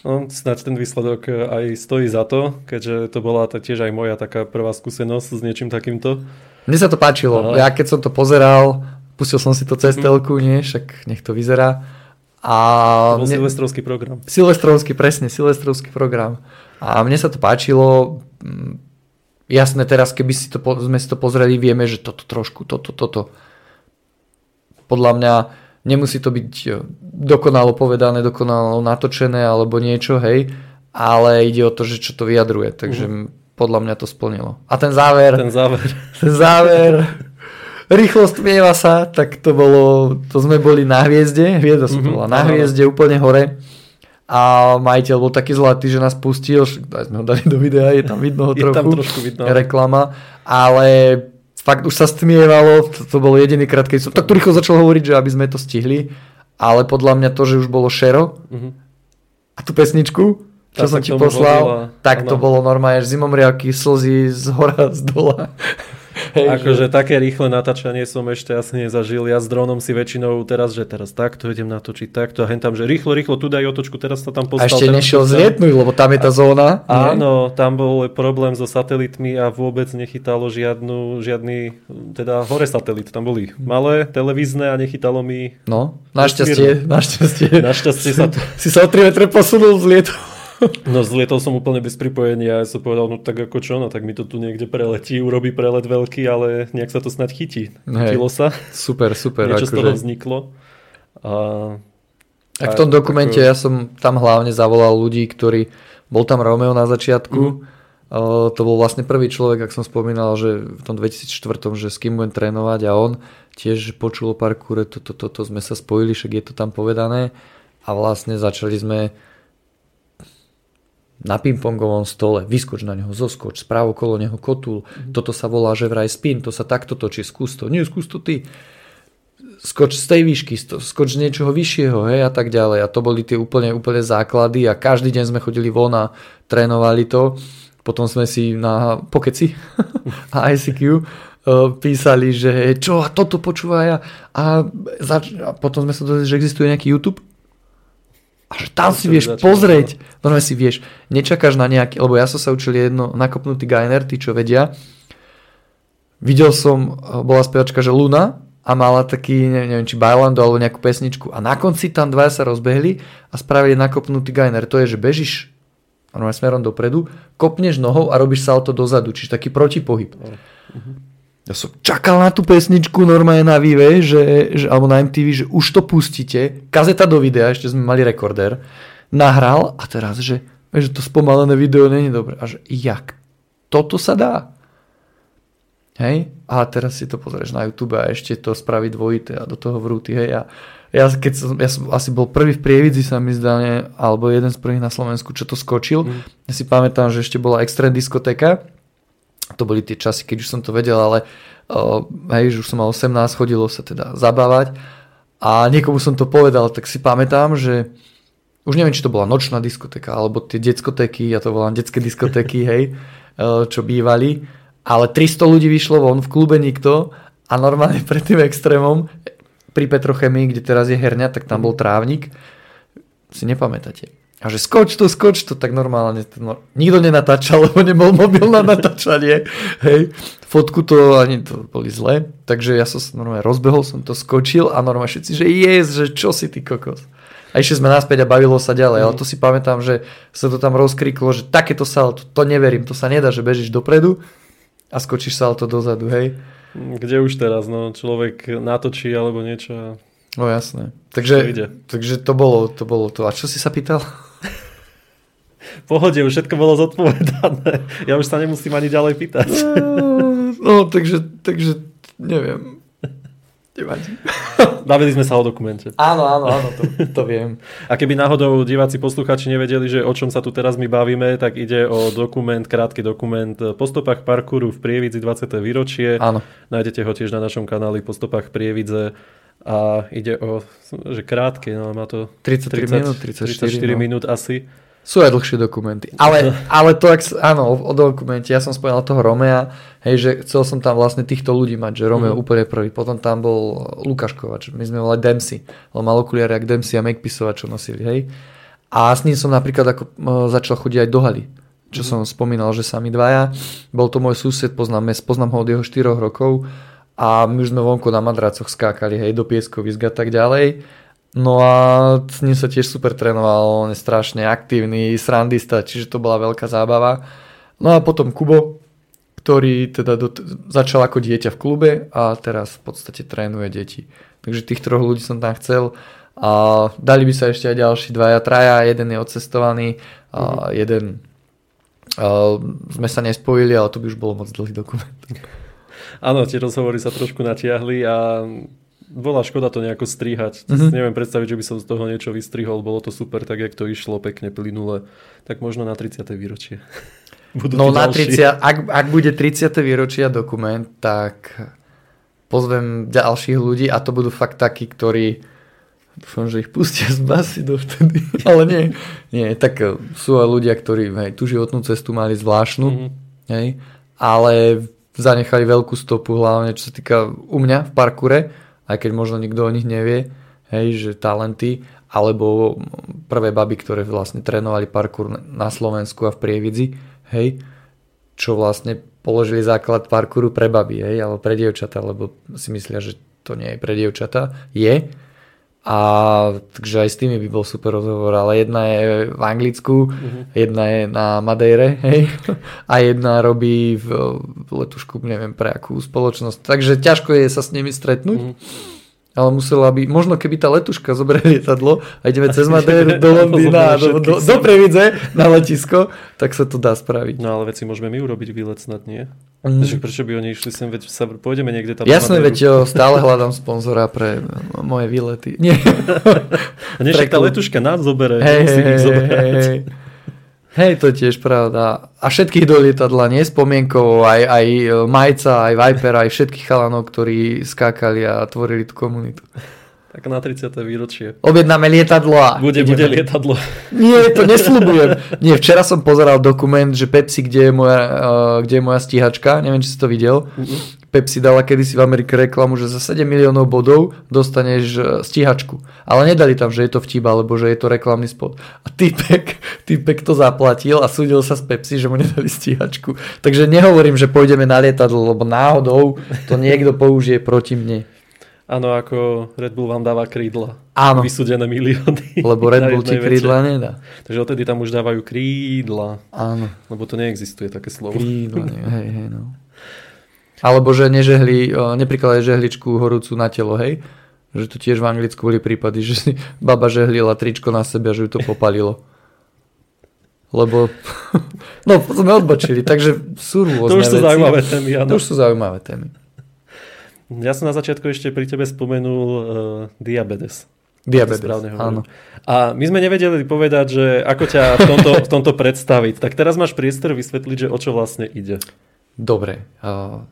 No, snáď ten výsledok e, aj stojí za to, keďže to bola tiež aj moja taká prvá skúsenosť s niečím takýmto. Mne sa to páčilo. Aha. Ja keď som to pozeral, pustil som si to cez Mhm. telku, nie, však nech to vyzerá. A To bol mne- silvestrovský program. Silvestrovský, presne, silvestrovský program. A mne sa to páčilo. Mm, Jasné, teraz keby si to, sme si to pozreli, vieme, že toto trošku, toto, toto. Podľa mňa nemusí to byť e, dokonalo povedané, dokonalo natočené alebo niečo, hej, ale ide o to, že čo to vyjadruje, takže podľa mňa to splnilo. A ten záver, Ten záver. ten záver, rýchlosť mieva sa, tak to bolo, to sme boli na hviezde, hviezda to Mhm, bola na hviezde úplne hore a majiteľ bol taký zlatý, že nás pustil, aj sme ho dali do videa, je tam vidno ho Je trochu, tam trošku vidno. reklama, ale fakt už sa stmievalo, to, to bol jediný krát, keď som takto rýchlo začal hovoriť, že aby sme to stihli, ale podľa mňa to, že už bolo šero Mhm. a tú pesničku, čo Tá som sa ti poslal, hodila, tak to áno. bolo normálne, že zimomriavky, slzy z hora, z dola. Hej, Akože také rýchle natáčanie som ešte asi nezažil. Ja s dronom si väčšinou teraz, že teraz takto idem natočiť takto a hen tam, že rýchlo, rýchlo, tu daj otočku, teraz sa tam A postal. ešte teraz nešiel zlietnúť, lebo tam je tá zóna. nie? Áno, tam bol problém so satelitmi a vôbec nechytalo žiadnu, žiadny, teda hore satelit. Tam boli malé, televízne a nechytalo mi... No, našťastie, našťastie. Našťastie sa. Si sa o 3 metre posunul z lietu. No zlietol som úplne bez pripojenia a ja som povedal, no tak ako čo, no tak mi to tu niekde preletí, urobí prelet veľký, ale nejak sa to snať chytí. Chytilo sa, Super, super. niečo z toho akože. vzniklo. A, A v tom dokumente ako- ja som tam hlavne zavolal ľudí, ktorí... Bol tam Romeo na začiatku. Mhm. Uh, to bol vlastne prvý človek, ak som spomínal, že v tom 2004, že s kým budem trénovať a on tiež počul o parkoure, toto, toto, toto sme sa spojili, však je to tam povedané a vlastne začali sme na pingpongovom stole, vyskoč na neho, zoskoč, správ okolo neho kotul, toto sa volá, že vraj spin, to sa takto točí, skús to, nie, skús to ty skoč z tej výšky, skoč z niečoho vyššieho, hej, a tak ďalej. A to boli tie úplne, úplne základy a každý deň sme chodili von a trénovali to. Potom sme si na pokeci a ICQ uh, písali, že čo a toto počúva ja. A, zač- a potom sme sa dozvedeli, že existuje nejaký YouTube. A že tam si vieš začať, pozrieť. Normálne si vieš, nečakáš na nejaký, lebo ja som sa učil jedno nakopnutý gainer, tí čo vedia. Videl som, eh, bola spevačka, že Luna a mala taký, ne- neviem, či bajlandu alebo nejakú pesničku a na konci tam dvaja sa rozbehli a spravili nakopnutý gainer. To je, že bežíš normálne smerom dopredu, kopneš nohou a robíš salto dozadu, čiže taký protipohyb. Ja som čakal na tú pesničku normálne na Vive, že, že, alebo na MTV, že už to pustíte. Kazeta do videa, ešte sme mali rekorder. Nahral a teraz, že, že to spomalené video není dobré. A že jak? Toto sa dá. Hej? A teraz si to pozrieš na YouTube a ešte to spraví dvojité a do toho vrúty. Hej? A ja, keď som, ja som asi bol prvý v Prievidzi sa mi zdá, ne, alebo jeden z prvých na Slovensku, čo to skočil. Mm. Ja si pamätám, že ešte bola extrém diskotéka. To boli tie časy, keď už som to vedel, ale uh, hej, že už som mal 18, chodilo sa teda zabávať. A niekomu som to povedal, tak si pamätám, že už neviem, či to bola nočná diskotéka, alebo tie diskotéky, ja to volám detské diskotéky, hej, uh, čo bývali. Ale 300 ľudí vyšlo von, v klube nikto a normálne pred tým extrémom pri Petrochemii, kde teraz je herňa, tak tam bol trávnik. Si nepamätáte. A že skoč to, skoč to, tak normálne no, nikto nenatáčal, lebo nebol mobil na natáčanie. Hej. Fotku to ani to boli zle. Takže ja som sa normálne rozbehol, som to skočil a normálne všetci, že yes, že čo si ty kokos. A išli sme naspäť a bavilo sa ďalej, ale to si pamätám, že sa to tam rozkriklo, že takéto sa, to, neverím, to sa nedá, že bežíš dopredu a skočíš sa to dozadu, hej. Kde už teraz, no, človek natočí alebo niečo No jasné. Takže, takže to bolo, to bolo to. A čo si sa pýtal? Pohode, už všetko bolo zodpovedané. Ja už sa nemusím ani ďalej pýtať. No, takže, takže neviem. Nevadí. Bavili sme sa o dokumente. Áno, áno, áno, to, to viem. A keby náhodou diváci posluchači nevedeli, že o čom sa tu teraz my bavíme, tak ide o dokument, krátky dokument Po stopách parkouru v Prievidzi 20. výročie. Áno. Nájdete ho tiež na našom kanáli Po stopách Prievidze a ide o, že krátke, no má to 33 minút, 34, 34 no. minút asi. Sú aj dlhšie dokumenty. Ale, ale to, ak, áno, o, o dokumente, ja som spomínal toho Romea, hej, že chcel som tam vlastne týchto ľudí mať, že Romeo Mhm. úplne prvý, potom tam bol Lukáš Kovač, my sme volali Dempsey, on mal okuliare jak Dempsey a Makepisova, čo nosili, hej. A s ním som napríklad ako, začal chodiť aj do haly, čo som spomínal, že sami dvaja. Bol to môj sused, poznám, poznám ho od jeho 4 rokov a my už sme vonku na madracoch skákali, hej, do pieskovisk a tak ďalej. No a s ním sa tiež super trénoval, on je strašne aktívny, srandista, čiže to bola veľká zábava. No a potom Kubo, ktorý teda do, začal ako dieťa v klube a teraz v podstate trénuje deti. Takže tých troch ľudí som tam chcel a dali by sa ešte aj ďalší dvaja, traja, jeden je odcestovaný a jeden a sme sa nespojili, ale to by už bolo moc dlhý dokument. Áno, tie rozhovory sa trošku natiahli a bola škoda to nejako strihať. Mhm. Mm-hmm. Neviem predstaviť, že by som z toho niečo vystrihol. Bolo to super, tak jak to išlo, pekne, plynule. Tak možno na 30. výročie. Budú No na ďalší. 30, ak, ak bude 30. výročia dokument, tak pozvem ďalších ľudí a to budú fakt takí, ktorí dúfam, že ich pustia z basy dovtedy, ale nie, nie, tak eh, sú aj ľudia, ktorí hej, tú životnú cestu mali zvláštnu, Mhm. hej, ale zanechali veľkú stopu, hlavne čo sa týka u mňa v parkure, aj keď možno nikto o nich nevie, hej, že talenty, alebo prvé baby, ktoré vlastne trénovali parkour na Slovensku a v Prievidzi, hej, čo vlastne položili základ parkouru pre baby, hej, alebo pre dievčatá, lebo si myslia, že to nie je pre dievčatá. Je, a takže aj s tými by bol super rozhovor, ale jedna je v Anglicku, uh-huh. jedna je na Madeire, hej, a jedna robí v, v letušku, neviem pre akú spoločnosť. Takže ťažko je sa s nimi stretnúť. Uh-huh ale musela by, možno keby tá letuška zoberie lietadlo a ideme cez Madeiru do Londýna do, do, do Previdze na letisko, tak sa to dá spraviť. No ale veci môžeme my urobiť výlet snad, nie? Mm. Takže prečo by oni išli sem, veď sa pôjdeme niekde tam. Jasné, veď jo, stále hľadám sponzora pre moje výlety. Nie. A nie, tá letuška nás zobere. Hej, hej, hej, hej. Hej, to tiež pravda. A všetkých do lietadla, nie spomienkovo, aj, aj Majca, aj Viper, aj všetkých chalanov, ktorí skákali a tvorili tú komunitu. Tak na 30. výročie. Objednáme lietadlo a... Bude, bude lietadlo. Nie, to nesľubujem. Nie, včera som pozeral dokument, že Pepsi, kde je moja, uh, kde je moja stíhačka, neviem, či si to videl. Uh-huh. Pepsi dala kedysi v Amerike reklamu, že za 7 miliónov bodov dostaneš e, stíhačku. Ale nedali tam, že je to vtip, alebo že je to reklamný spot. A typek, typek to zaplatil a súdil sa s Pepsi, že mu nedali stíhačku. Takže nehovorím, že pôjdeme na lietadlo, lebo náhodou to niekto použije proti mne. Áno, ako Red Bull vám dáva krídla. Áno. Vysúdené milióny. Lebo Red Bull ti krídla nedá. Takže odtedy tam už dávajú krídla. Áno. Lebo to neexistuje také slovo. Krídla, nie. hej, hej, no. Alebo že nežehli, neprikladaj žehličku horúcu na telo, hej? Že to tiež v Anglicku boli prípady, že si baba žehlila tričko na sebe že ju to popalilo. Lebo, no sme odbočili, takže sú rôzne To už sú veci. zaujímavé témy, áno. To už sú zaujímavé témy. Ja som na začiatku ešte pri tebe spomenul uh, diabetes. Diabetes, áno. A my sme nevedeli povedať, že ako ťa v tomto, v tomto predstaviť. Tak teraz máš priestor vysvetliť, že o čo vlastne ide. Dobre,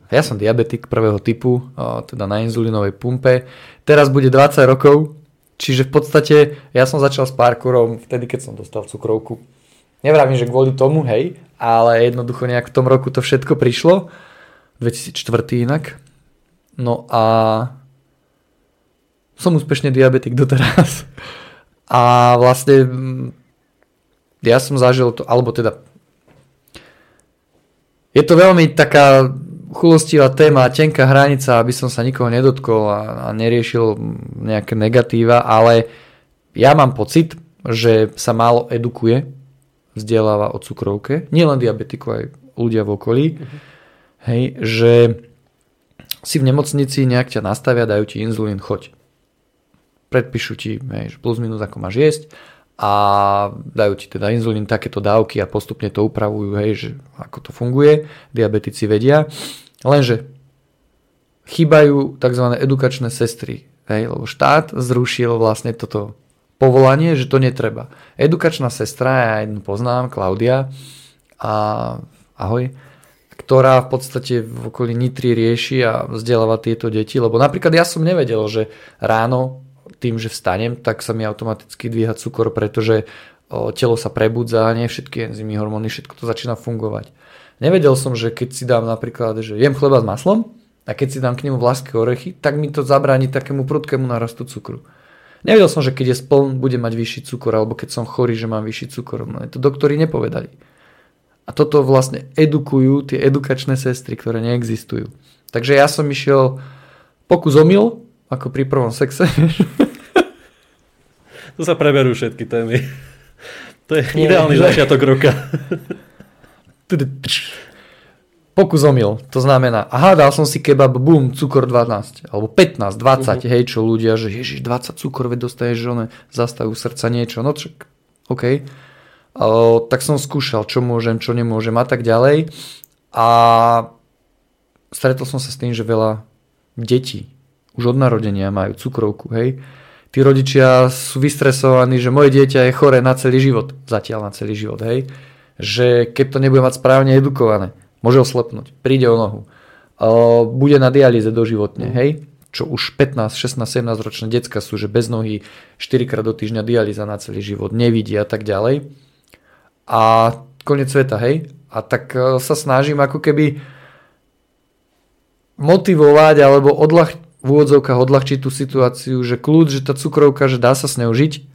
ja som diabetik prvého typu, teda na inzulínovej pumpe. Teraz bude 20 rokov, čiže v podstate ja som začal s parkourom vtedy, keď som dostal cukrovku. Nevravím, že kvôli tomu, hej, ale jednoducho nejak v tom roku to všetko prišlo. 2004 inak. No a som úspešne diabetik doteraz. A vlastne ja som zažil to, alebo teda je to veľmi taká chulostivá téma, tenká hranica, aby som sa nikoho nedotkol a, a neriešil nejaké negatíva, ale ja mám pocit, že sa málo edukuje, vzdeláva o cukrovke, nielen diabetiku, aj ľudia v okolí, uh-huh. hej, že si v nemocnici nejak ťa nastavia, dajú ti inzulín, choď. Predpíšu ti, hej, plus minus ako máš jesť a dajú ti teda inzulín, takéto dávky a postupne to upravujú, hej, že ako to funguje, diabetici vedia. Lenže chýbajú tzv. edukačné sestry, hej, lebo štát zrušil vlastne toto povolanie, že to netreba. Edukačná sestra, ja jednu poznám, Klaudia, a ahoj, ktorá v podstate v okolí Nitry rieši a vzdeláva tieto deti, lebo napríklad ja som nevedel, že ráno tým, že vstanem, tak sa mi automaticky dvíha cukor, pretože telo sa prebudza, nie všetky enzymy, hormóny, všetko to začína fungovať. Nevedel som, že keď si dám napríklad, že jem chleba s maslom a keď si dám k nemu vláské orechy, tak mi to zabráni takému prudkému narastu cukru. Nevedel som, že keď je spln, bude mať vyšší cukor, alebo keď som chorý, že mám vyšší cukor. No, to doktori nepovedali. A toto vlastne edukujú tie edukačné sestry, ktoré neexistujú. Takže ja som išiel pokus omyl, ako pri prvom sexe. Tu sa preberú všetky témy. To je Nie, ideálny že... začiatok roka. Pokus omyl. To znamená, aha, dal som si kebab, bum, cukor 12, alebo 15, 20, uh-huh. hej, čo ľudia, že ježiš, 20 cukor, veď dostaneš žone, zastavu srdca niečo, no čak, OK. O, tak som skúšal, čo môžem, čo nemôžem a tak ďalej. A stretol som sa s tým, že veľa detí už od narodenia majú cukrovku, hej. Tí rodičia sú vystresovaní, že moje dieťa je chore na celý život, zatiaľ na celý život, hej, že keď to nebude mať správne edukované, môže oslepnúť, príde o nohu, bude na dialýze doživotne, hej, čo už 15, 16, 17 ročné decka sú, že bez nohy 4 krát do týždňa dialýza na celý život, nevidia a tak ďalej. A koniec sveta, hej. A tak e, sa snažím ako keby motivovať alebo odľah, v úvodzovkách odľahčiť tú situáciu, že kľud, že tá cukrovka, že dá sa s ňou žiť,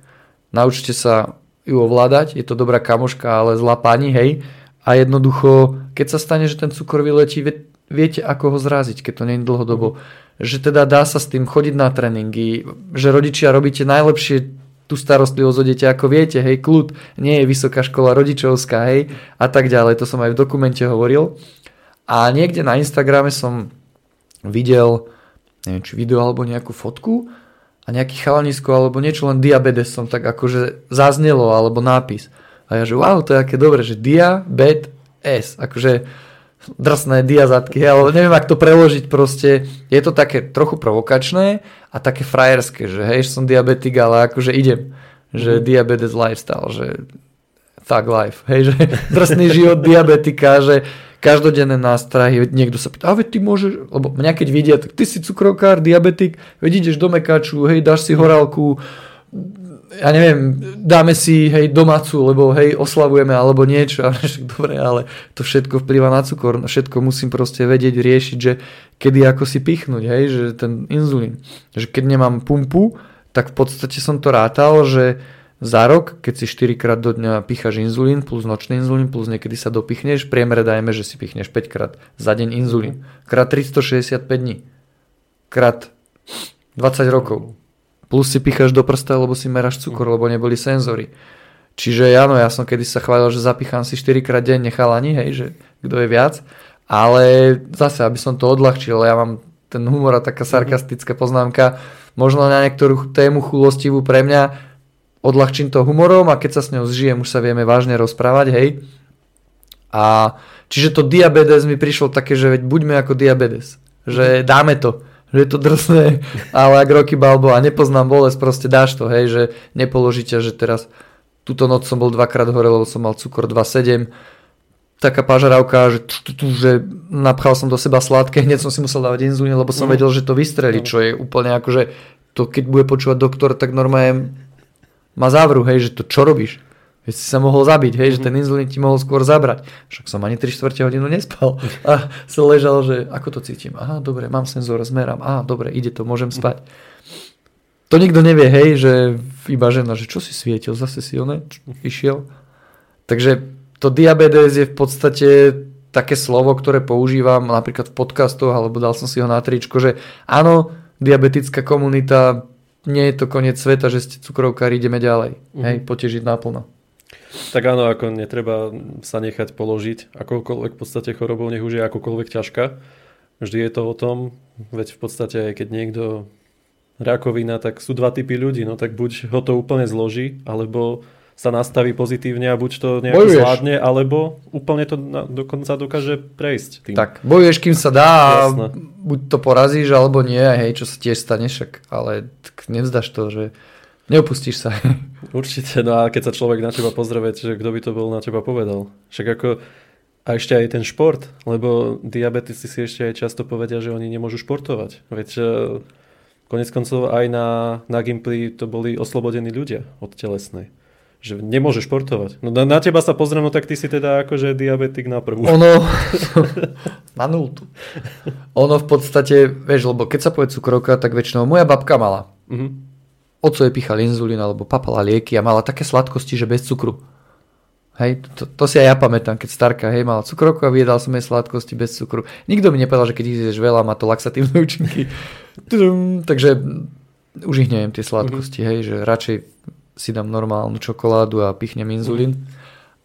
naučte sa ju ovládať, je to dobrá kamoška, ale zlá pani, hej, a jednoducho, keď sa stane, že ten cukor vyletí, viete, ako ho zraziť, keď to nie je dlhodobo. Že teda dá sa s tým chodiť na tréningy, že rodičia robíte najlepšie tú starostlivosť o dieťa, ako viete, hej, kľud, nie je vysoká škola rodičovská, hej, a tak ďalej, to som aj v dokumente hovoril. A niekde na Instagrame som videl, neviem, či video alebo nejakú fotku a nejaký chalanisko alebo niečo, len diabetes som tak akože zaznelo alebo nápis. A ja že wow, to je aké dobre, že diabetes, akože drsné diazatky, ale neviem, ako to preložiť proste. Je to také trochu provokačné a také frajerské, že hej, som diabetik, ale akože idem. Že mm. diabetes lifestyle, že thug life, hej, že drsný život diabetika, že každodenné nástrahy, niekto sa pýta, a veď ty môžeš, lebo mňa keď vidia, tak ty si cukrovkár, diabetik, veď ideš do mekaču, hej, dáš si horálku, ja neviem, dáme si hej domácu, lebo hej oslavujeme alebo niečo, ale však dobre, ale to všetko vplyva na cukor, všetko musím proste vedieť riešiť, že kedy ako si pichnúť, hej, že ten inzulín, že keď nemám pumpu, tak v podstate som to rátal, že za rok, keď si 4 krát do dňa picháš inzulín plus nočný inzulín plus niekedy sa dopichneš, priemere dajme, že si pichneš 5 krát za deň inzulín. Krát 365 dní. Krát 20 rokov. Plus si picháš do prsta, lebo si meráš cukor, lebo neboli senzory. Čiže áno, ja som kedy sa chválil, že zapichám si 4 krát denne chalani, hej, že kto je viac. Ale zase, aby som to odľahčil, ja mám ten humor a taká sarkastická poznámka, možno na niektorú tému chulostivú pre mňa, odľahčím to humorom a keď sa s ňou zžijem, už sa vieme vážne rozprávať, hej. A čiže to diabetes mi prišlo také, že veď buďme ako diabetes, že dáme to, že je to drsné, ale ak roky balbo a nepoznám bolesť, proste dáš to, hej, že nepoloží ťa, že teraz túto noc som bol dvakrát hore, lebo som mal cukor 2,7, taká pažaravka, že, že napchal som do seba sladké, hneď som si musel dávať inzulín, lebo som mm. vedel, že to vystrelí, čo je úplne ako, že to keď bude počúvať doktor, tak normálne má závru, hej, že to čo robíš? Veď si sa mohol zabiť, hej, mm-hmm. že mhm. ten inzulín ti mohol skôr zabrať. Však som ani 3 čtvrte hodinu nespal. A som ležal, že ako to cítim? Aha, dobre, mám senzor, zmerám. Aha, dobre, ide to, môžem mhm. spať. Mm-hmm. To nikto nevie, hej, že iba žena, že čo si svietil, zase si one išiel. Takže to diabetes je v podstate také slovo, ktoré používam napríklad v podcastoch, alebo dal som si ho na tričko, že áno, diabetická komunita nie je to koniec sveta, že ste cukrovkári, ideme ďalej. Mm-hmm. Hej, potežiť naplno. Tak áno, ako netreba sa nechať položiť akokoľvek v podstate chorobou, nech už je akokoľvek ťažká. Vždy je to o tom, veď v podstate aj keď niekto rakovina, tak sú dva typy ľudí, no tak buď ho to úplne zloží, alebo sa nastaví pozitívne a buď to nejak bojuješ. zvládne, alebo úplne to na, dokonca dokáže prejsť. Tým. Tak, bojuješ, kým sa dá a buď to porazíš, alebo nie, hej, čo sa tiež stane, však, ale nevzdaš to, že neopustíš sa. Určite, no a keď sa človek na teba pozrie, že kto by to bol na teba povedal. Však ako a ešte aj ten šport, lebo diabetici si ešte aj často povedia, že oni nemôžu športovať. Veď e, konec koncov aj na, na Gimply to boli oslobodení ľudia od telesnej že nemôže športovať. No na, na teba sa pozriem, no tak ty si teda akože diabetik na prvú. Ono, na nultu. Ono v podstate, vieš, lebo keď sa povie cukrovka, tak väčšinou moja babka mala. Uh-huh. Oco je pichal inzulín alebo papala lieky a mala také sladkosti, že bez cukru. Hej, to, to si aj ja pamätám, keď starka, hej, mala cukrovku a vyjedal som jej sladkosti bez cukru. Nikto mi nepovedal, že keď ich zješ veľa, má to laxatívne účinky. Takže už ich neviem tie sladkosti, uh-huh. hej, že radšej si dám normálnu čokoládu a pichnem inzulín. Mm.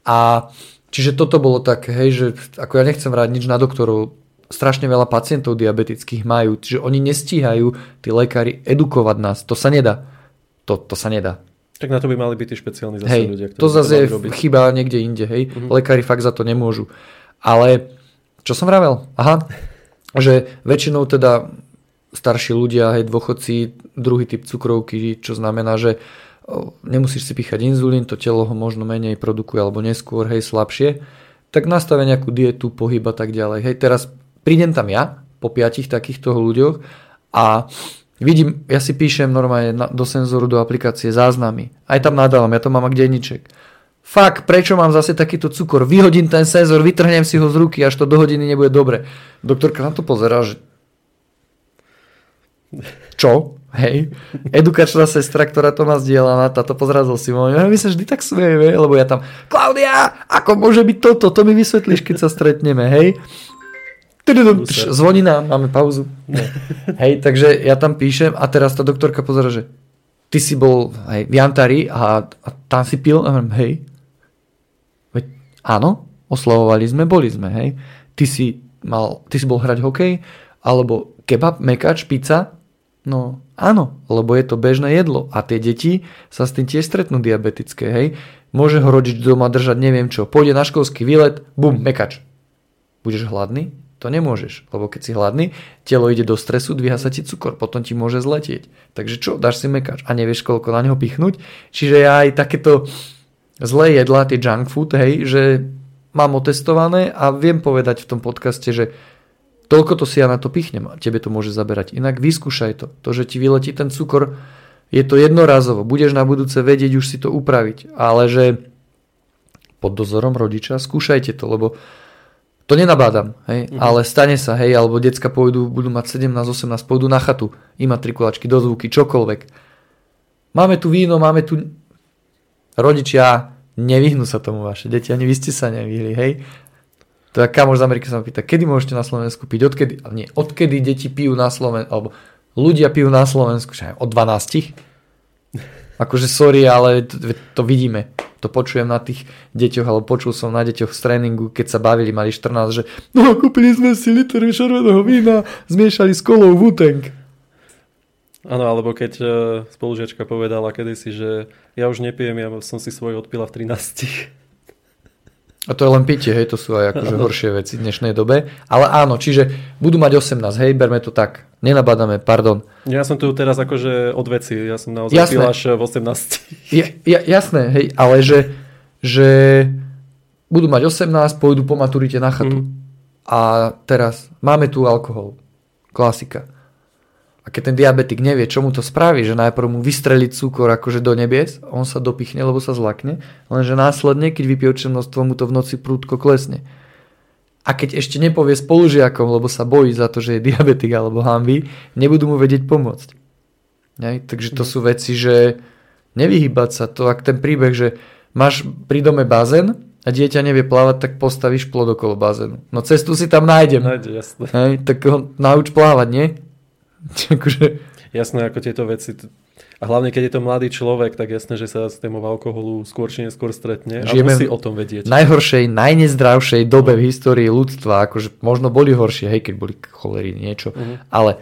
A čiže toto bolo také, hej, že ako ja nechcem vrať nič na doktorov, strašne veľa pacientov diabetických majú, čiže oni nestíhajú, tí lekári, edukovať nás. To sa nedá. To, to sa nedá. Tak na to by mali byť tí špeciálni zase hej, ľudia, ktorí to zase je robiť. chyba niekde inde, hej. Mm-hmm. Lekári fakt za to nemôžu. Ale čo som vravel? Aha, že väčšinou teda starší ľudia, hej, dôchodci, druhý typ cukrovky, čo znamená, že nemusíš si píchať inzulín, to telo ho možno menej produkuje alebo neskôr, hej, slabšie, tak nastavia nejakú dietu, pohyb a tak ďalej. Hej, teraz prídem tam ja, po piatich takýchto ľuďoch a vidím, ja si píšem normálne do senzoru, do aplikácie záznamy. Aj tam nadávam, ja to mám ak denníček. Fakt, prečo mám zase takýto cukor? Vyhodím ten senzor, vytrhnem si ho z ruky, až to do hodiny nebude dobre. Doktorka na to pozera, že Čo? Hej. Edukačná sestra, ktorá to má zdieľaná, táto pozrazil si môj, my sa vždy tak smiejeme, lebo ja tam, Klaudia, ako môže byť toto, to mi vysvetlíš, keď sa stretneme, hej. Zvoní nám, máme pauzu. Hej, takže ja tam píšem a teraz tá doktorka pozera, že ty si bol hej, v Jantari a, a tam si pil, a hej. Veď, áno, oslavovali sme, boli sme, hej. Ty si mal, ty si bol hrať hokej, alebo kebab, mekač, pizza, No áno, lebo je to bežné jedlo a tie deti sa s tým tiež stretnú diabetické, hej. Môže ho rodič doma držať neviem čo, pôjde na školský výlet, bum, mekač. Budeš hladný? To nemôžeš, lebo keď si hladný, telo ide do stresu, dvíha sa ti cukor, potom ti môže zletieť. Takže čo, dáš si mekač a nevieš koľko na neho pichnúť? Čiže ja aj takéto zlé jedlá, tie junk food, hej, že mám otestované a viem povedať v tom podcaste, že Toľko to si ja na to pichnem a tebe to môže zaberať. Inak vyskúšaj to. To, že ti vyletí ten cukor, je to jednorazovo. Budeš na budúce vedieť už si to upraviť. Ale že pod dozorom rodiča skúšajte to, lebo to nenabádam, hej, mhm. ale stane sa, hej, alebo decka pôjdu, budú mať 17, 18, pôjdu na chatu, imatrikulačky, dozvuky, čokoľvek. Máme tu víno, máme tu rodičia, nevyhnú sa tomu vaše deti, ani vy ste sa nevyhli, hej. To je kamoš z Ameriky sa ma pýta, kedy môžete na Slovensku piť, odkedy, nie, odkedy deti pijú na Slovensku, alebo ľudia pijú na Slovensku, že od 12. Akože sorry, ale to, to vidíme. To počujem na tých deťoch, alebo počul som na deťoch z tréningu, keď sa bavili, mali 14, že no kúpili sme si liter červeného vína, zmiešali s kolou Wutank. Áno, alebo keď uh, spolužiačka povedala kedysi, že ja už nepijem, ja som si svoj odpila v 13. A to je len pitie, hej, to sú aj akože horšie veci v dnešnej dobe. Ale áno, čiže budú mať 18, hej, berme to tak. Nenabádame, pardon. Ja som tu teraz akože od veci, ja som naozaj jasné. pil až v 18. Ja, ja, jasné, hej, ale že, že budú mať 18, pôjdu po maturite na chatu. Mm. A teraz máme tu alkohol. Klasika. A keď ten diabetik nevie, čo mu to spraví, že najprv mu vystrelí cukor akože do nebies, on sa dopichne, lebo sa zlakne, lenže následne, keď vypije určité množstvo, mu to v noci prúdko klesne. A keď ešte nepovie spolužiakom, lebo sa bojí za to, že je diabetik alebo hamby, nebudú mu vedieť pomôcť. Nej? Takže to mhm. sú veci, že nevyhybať sa to, ak ten príbeh, že máš pri dome bazén a dieťa nevie plávať, tak postavíš plod okolo bazénu. No cestu si tam nájdem. Nájde, jasné. Hej, tak ho nauč plávať, nie? akože... Jasné, ako tieto veci. A hlavne, keď je to mladý človek, tak jasné, že sa s témou alkoholu skôr či neskôr stretne Žijeme a musí o tom vedieť. najhoršej, najnezdravšej dobe v histórii ľudstva. Akože možno boli horšie, hej, keď boli cholery, niečo. Uh-huh. Ale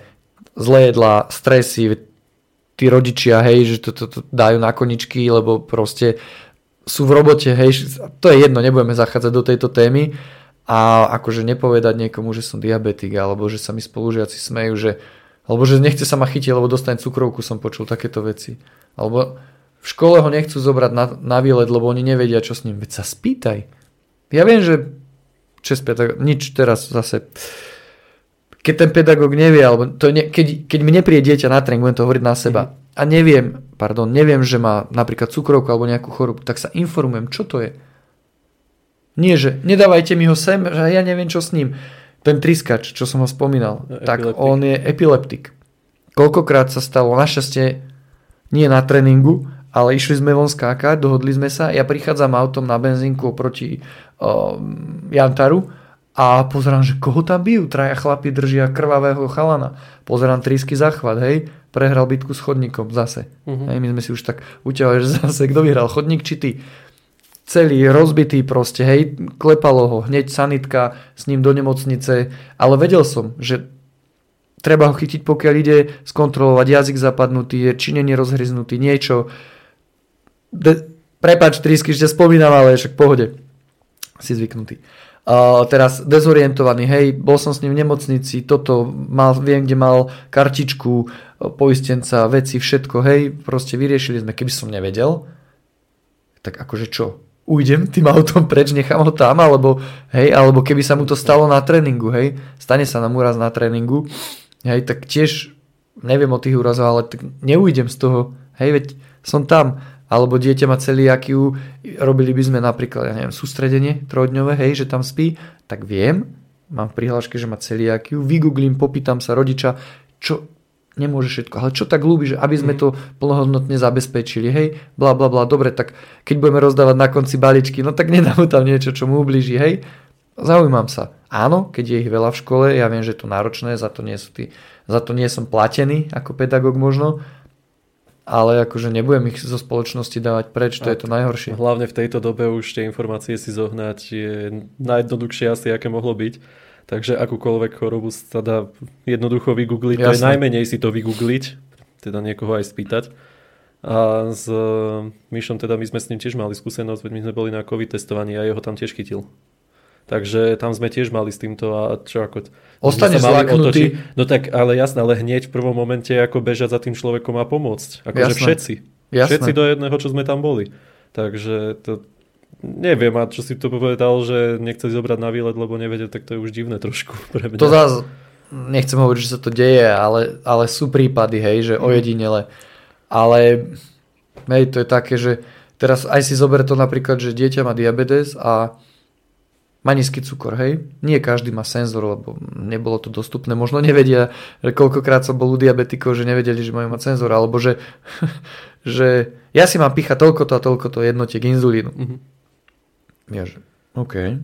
zlé jedlá, stresy, tí rodičia, hej, že to, to, to dajú na koničky, lebo proste sú v robote, hej, to je jedno, nebudeme zachádzať do tejto témy a akože nepovedať niekomu, že som diabetik, alebo že sa mi spolužiaci smejú, že alebo že nechce sa ma chytiť, lebo dostane cukrovku, som počul takéto veci. Alebo v škole ho nechcú zobrať na, na výlet, lebo oni nevedia, čo s ním. Veď sa spýtaj. Ja viem, že čes pedagóg, nič teraz zase. Keď ten pedagóg nevie, alebo to ne, keď, keď mi nepríde dieťa na tréning, budem to hovoriť na seba, mm. a neviem, pardon, neviem, že má napríklad cukrovku alebo nejakú chorobu, tak sa informujem, čo to je. Nie, že nedávajte mi ho sem, že ja neviem, čo s ním ten triskač, čo som ho spomínal, epileptik. tak on je epileptik. Koľkokrát sa stalo, našťastie nie na tréningu, ale išli sme von skákať, dohodli sme sa, ja prichádzam autom na benzínku oproti uh, Jantaru a pozerám, že koho tam bijú, traja chlapi držia krvavého chalana. Pozerám trísky zachvat, hej, prehral bitku s chodníkom zase. Uh-huh. Hej, my sme si už tak uťahovali, že zase kto vyhral, chodník či ty celý rozbitý proste, hej, klepalo ho, hneď sanitka s ním do nemocnice, ale vedel som, že treba ho chytiť, pokiaľ ide skontrolovať jazyk zapadnutý, je činenie rozhryznutý, niečo. De- prepač, trísky, že spomínam, ale však pohode. Si zvyknutý. Uh, teraz dezorientovaný, hej, bol som s ním v nemocnici, toto, mal, viem, kde mal kartičku, poistenca, veci, všetko, hej, proste vyriešili sme, keby som nevedel, tak akože čo? Ujdem tým autom preč, nechám ho tam, alebo, hej, alebo keby sa mu to stalo na tréningu, hej, stane sa nám úraz na tréningu, hej, tak tiež neviem o tých úrazoch, ale tak neujdem z toho, hej, veď som tam, alebo dieťa má celiakiu, robili by sme napríklad, ja neviem, sústredenie trojdňové, hej, že tam spí, tak viem, mám v prihláške, že má celiakiu, vygooglím, popýtam sa rodiča, čo, nemôže všetko. Ale čo tak ľúbi, že aby sme Mhm. to plnohodnotne zabezpečili, hej, bla bla bla, dobre, tak keď budeme rozdávať na konci balíčky, no tak nedám mu tam niečo, čo mu ublíži, hej. Zaujímam sa. Áno, keď je ich veľa v škole, ja viem, že je to náročné, za to nie, sú tí, za to nie som platený ako pedagóg možno, ale akože nebudem ich zo spoločnosti dávať preč, to A je to najhoršie. Hlavne v tejto dobe už tie informácie si zohnať je najjednoduchšie asi, aké mohlo byť. Takže akúkoľvek chorobu sa dá jednoducho vygoogliť. To je najmenej si to vygoogliť, teda niekoho aj spýtať. A s e, Myšom teda my sme s ním tiež mali skúsenosť, veď my sme boli na COVID testovaní a jeho tam tiež chytil. Takže tam sme tiež mali s týmto a čo ako... Ostaneš sme sa. No tak ale jasné, ale hneď v prvom momente ako bežať za tým človekom a pomôcť. Akože všetci. Jasné. Všetci do jedného, čo sme tam boli. Takže to neviem, a čo si to povedal, že nechce zobrať na výlet, lebo nevedel, tak to je už divné trošku pre mňa. To zás, nechcem hovoriť, že sa to deje, ale, ale sú prípady, hej, že ojedinele. Ale hej, to je také, že teraz aj si zober to napríklad, že dieťa má diabetes a má nízky cukor, hej. Nie každý má senzor, lebo nebolo to dostupné. Možno nevedia, že koľkokrát som bol u diabetikov, že nevedeli, že majú mať senzor, alebo že, že ja si mám píchať toľko to a toľko to jednotiek inzulínu. Mhm. Ja že, OK.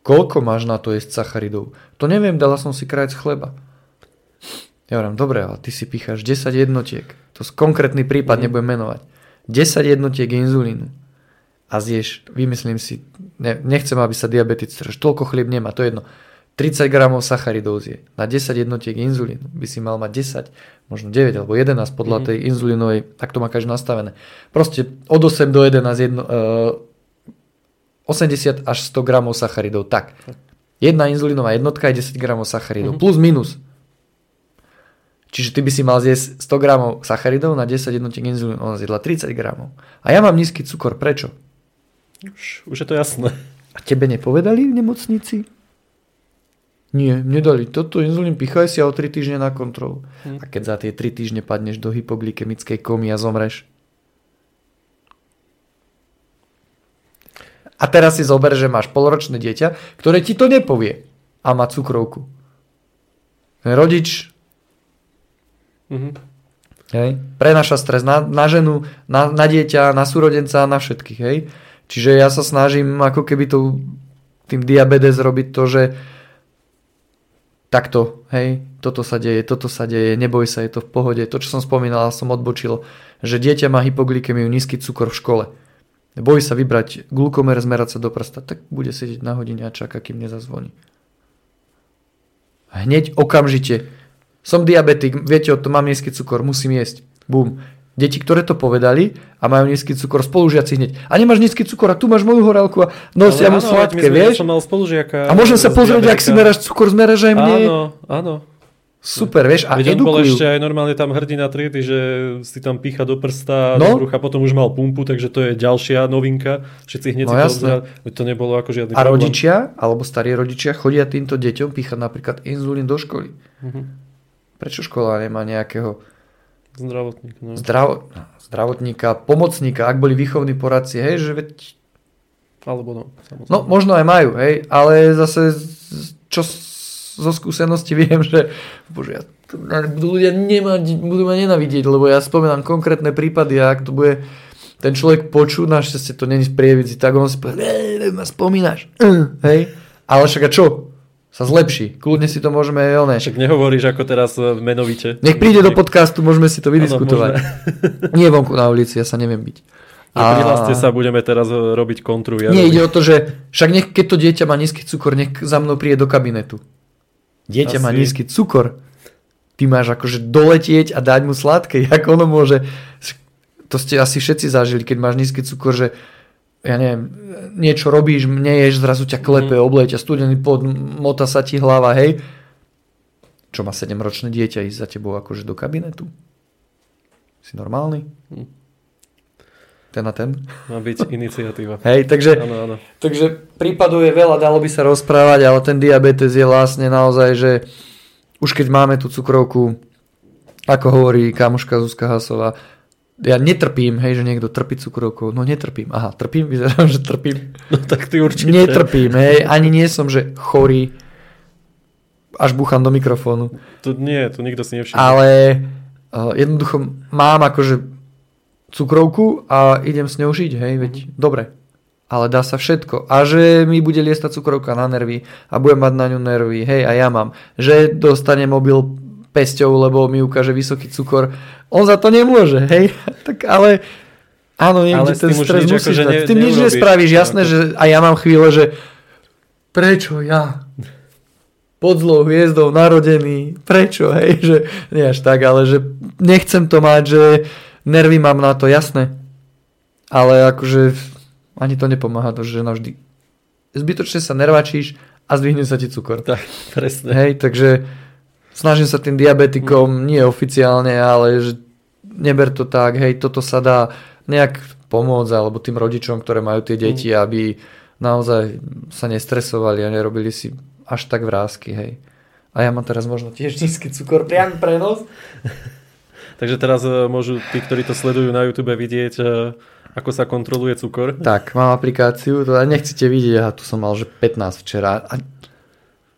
Koľko máš na to jesť sacharidov? To neviem, dala som si krajec chleba. Ja hovorím, dobre, ale ty si píchaš 10 jednotiek. To je konkrétny prípad, Mhm. nebudem menovať. 10 jednotiek inzulínu. A zješ, vymyslím si, ne, nechcem, aby sa diabetic, že toľko chlieb nemá, to je jedno. 30 gramov sacharidov zje. Na 10 jednotiek inzulínu by si mal mať 10, možno 9 alebo 11 podľa Mhm. tej inzulínovej, tak to má každý nastavené. Proste od 8 do 11 jedno, uh, 80 až 100 gramov sacharidov. Tak. Jedna inzulínová jednotka je 10 gramov sacharidov. Mhm. Plus minus. Čiže ty by si mal zjesť 100 gramov sacharidov na 10 jednotiek inzulínu. Ona zjedla 30 gramov. A ja mám nízky cukor. Prečo? Už, už je to jasné. A tebe nepovedali v nemocnici? Nie, nedali. Toto inzulín pichaj si a o 3 týždne na kontrolu. Hm. A keď za tie 3 týždne padneš do hypoglykemickej komy a zomreš? A teraz si zober, že máš polročné dieťa, ktoré ti to nepovie a má cukrovku. Ten rodič Mhm. hej, prenáša stres na, na ženu, na, na dieťa, na súrodenca, na všetkých. Hej. Čiže ja sa snažím ako keby to, tým diabetes robiť to, že takto, hej, toto sa deje, toto sa deje, neboj sa, je to v pohode. To, čo som spomínal, som odbočil, že dieťa má hypoglykemiu, nízky cukor v škole. Bojí sa vybrať glukomer, zmerať sa do prsta, tak bude sedieť na hodine a čaká, kým nezazvoní. Hneď okamžite. Som diabetik, viete o tom, mám nízky cukor, musím jesť. Bum. Deti, ktoré to povedali a majú nízky cukor, spolužiaci hneď. A nemáš nízky cukor a tu máš moju horálku a nosia mu sladké, vieš? Ja som mal spolužiaka. A môžem sa pozrieť, ak si diabetika. meráš cukor, zmeráš aj mne. Áno, áno. Super, vieš, a Veď bol ešte aj normálne tam hrdina triedy, že si tam pícha do prsta, No. do brucha, potom už mal pumpu, takže to je ďalšia novinka. Všetci hneď No to to nebolo ako žiadny A problém. rodičia, alebo starí rodičia, chodia týmto deťom píchať napríklad inzulín do školy. Mhm. Prečo škola nemá nejakého Zdravotník, no. zdravo- zdravotníka, pomocníka, ak boli výchovní poradci, hej, že veď Alebo no, samozrejme. No možno aj majú, hej, ale zase čo zo skúsenosti viem, že bože, ja, budú ľudia nemať, budú ma nenavidieť, lebo ja spomínam konkrétne prípady a ak to bude ten človek počuť, našťastie to není v prievidzi, tak on si povie, "Ej, ma spomínaš, uh, hej, ale však a čo? Sa zlepší, kľudne si to môžeme aj oné. Však nehovoríš ako teraz e, menovite. Nech príde do podcastu, môžeme si to vydiskutovať. Áno, Nie vonku na ulici, ja sa neviem byť. A... Prihláste sa, budeme teraz e, robiť kontru. Ja Nie, ide o to, že však nech, keď to dieťa má nízky cukor, nech za mnou príde do kabinetu. Dieťa má Asi. nízky cukor. Ty máš akože doletieť a dať mu sladké. Jak ono môže... To ste asi všetci zažili, keď máš nízky cukor, že ja neviem, niečo robíš, neješ, zrazu ťa klepe, mm. obleje ťa studený pod, mota sa ti hlava, hej. Čo má 7-ročné dieťa ísť za tebou akože do kabinetu? Si normálny? Hm. Ten a ten? Má byť iniciatíva. Hej, takže... Áno, áno. Takže prípadov je veľa, dalo by sa rozprávať, ale ten diabetes je vlastne naozaj, že už keď máme tú cukrovku, ako hovorí kamoška Zuzka Hasová, ja netrpím, hej, že niekto trpí cukrovkou. No netrpím. Aha, trpím, vyzerám, že trpím. No tak ty určite. Netrpím, hej, ani nie som, že chorý. až búcham do mikrofónu. Tu nie, tu nikto si nevšimne. Ale uh, jednoducho mám akože cukrovku a idem s ňou žiť, hej, veď dobre. Ale dá sa všetko. A že mi bude liestať cukrovka na nervy a budem mať na ňu nervy, hej, a ja mám. Že dostane mobil pesťou, lebo mi ukáže vysoký cukor. On za to nemôže, hej. tak ale áno, niekde Ale ten stres nič musíš akože dať. ne- tým nič nespravíš, jasné, Ako- že a ja mám chvíle, že prečo ja? pod zlou hviezdou narodený, prečo, hej, že nie až tak, ale že nechcem to mať, že nervy mám na to, jasné. Ale akože ani to nepomáha to, že navždy zbytočne sa nervačíš a zdvihne sa ti cukor. Tak, presne. Hej, takže snažím sa tým diabetikom, nie oficiálne, ale že neber to tak, hej, toto sa dá nejak pomôcť, alebo tým rodičom, ktoré majú tie deti, aby naozaj sa nestresovali a nerobili si až tak vrázky, hej. A ja mám teraz možno tiež nízky cukor, priamy prenos. Takže teraz e, môžu tí, ktorí to sledujú na YouTube vidieť, e, ako sa kontroluje cukor. Tak, mám aplikáciu, to nechcete vidieť, ja tu som mal, že 15 včera a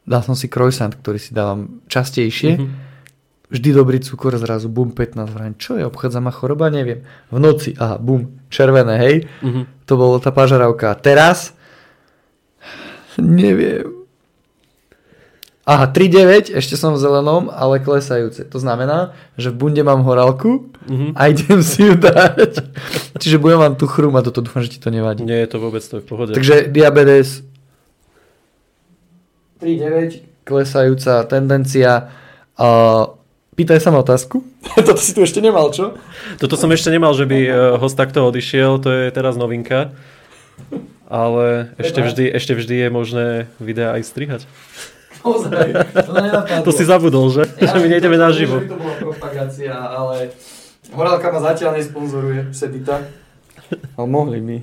dal som si croissant, ktorý si dávam častejšie. Mhm. Vždy dobrý cukor, zrazu bum 15 vrajím. Čo je, obchádza ma choroba? Neviem. V noci, aha, bum, červené, hej. Mhm. To bolo tá pažaravka. Teraz? Neviem. Aha, 3,9, ešte som v zelenom, ale klesajúce. To znamená, že v bunde mám horálku Mhm. a idem si ju dať. Čiže budem vám tu chrúmať, a toto dúfam, že ti to nevadí. Nie je to vôbec, to je v pohode. Takže diabetes 3,9, klesajúca tendencia. Uh, pýtaj sa ma otázku. Toto si tu ešte nemal, čo? Toto som ešte nemal, že by e, host takto odišiel, to je teraz novinka. Ale ešte vždy, ešte vždy je možné videá aj strihať. To nenapadlo. To si zabudol, že? že my nejdeme naživo. Že by to bola propagácia, ale Horálka ma zatiaľ nesponzoruje, Sedita. Ale mohli by.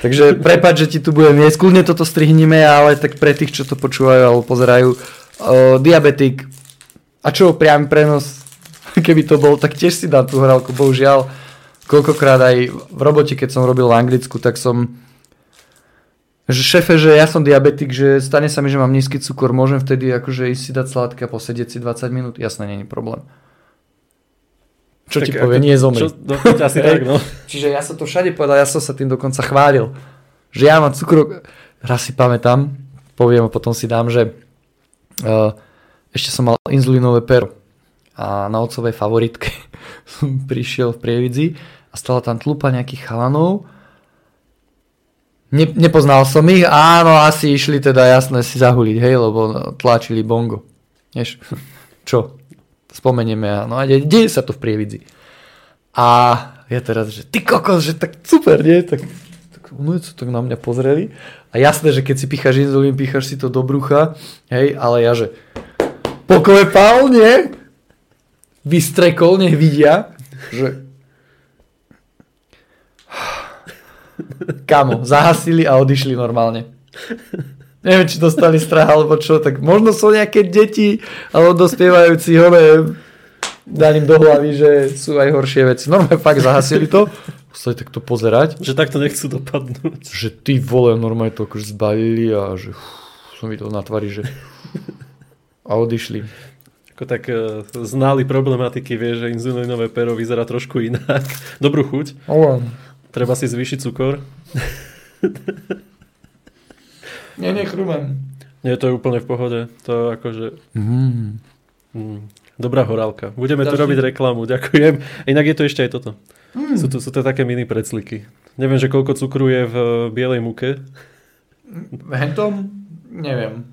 Takže prepáč, že ti tu budem jesť. Kľudne toto strihnime, ale tak pre tých, čo to počúvajú alebo pozerajú. Uh, diabetik. A čo, priamy prenos? Keby to bol, tak tiež si dám tú horálku. Bohužiaľ, koľkokrát aj v robote, keď som robil v Anglicku, tak som že šefe, že ja som diabetik, že stane sa mi, že mám nízky cukor, môžem vtedy akože ísť si dať sladké a posedieť si 20 minút? Jasné, není problém. Čo ti Tak povie, ako- nie zomri. Čo, no, asi tak, no. Čiže ja som to všade povedal, ja som sa tým dokonca chválil. Že ja mám cukor... Raz si pamätám, poviem a potom si dám, že uh, ešte som mal inzulínové pero. A na otcovej favoritke som prišiel v Prievidzi a stala tam tlupa nejakých chalanov. Ne, nepoznal som ich, áno, asi išli teda jasné si zahuliť, hej, lebo tlačili bongo. Vieš, čo? Spomenieme, áno, a de- deje sa to v Prievidzi. A ja teraz, že ty kokos, že tak super, nie? Tak, tak no sa tak na mňa pozreli. A jasné, že keď si picháš inzulín, picháš si to do brucha, hej, ale ja, že poklepal, nie? Vystrekol, nech vidia, že Kamo, zahasili a odišli normálne. Neviem, či dostali strach alebo čo, tak možno sú nejaké deti alebo dospievajúci hore dali im do hlavy, že sú aj horšie veci. Normálne fakt zahasili to, museli takto pozerať, Že takto nechcú dopadnúť. že ty vole, normálne to akože zbalili a že uf, som videl na tvári, že a odišli. Ako tak e, znali problematiky, vie, že inzulínové pero vyzerá trošku inak. Dobrú chuť. O, Treba si zvýšiť cukor. nie, nechrúmam. Nie, to je úplne v pohode. To akože... Mm. Mm, dobrá horálka. Budeme tu Ďalší. robiť reklamu, ďakujem. Inak je to ešte aj toto. Mm. Sú, to, sú to také mini precliky. Neviem, že koľko cukru je v e, bielej muke. Hentom? Neviem.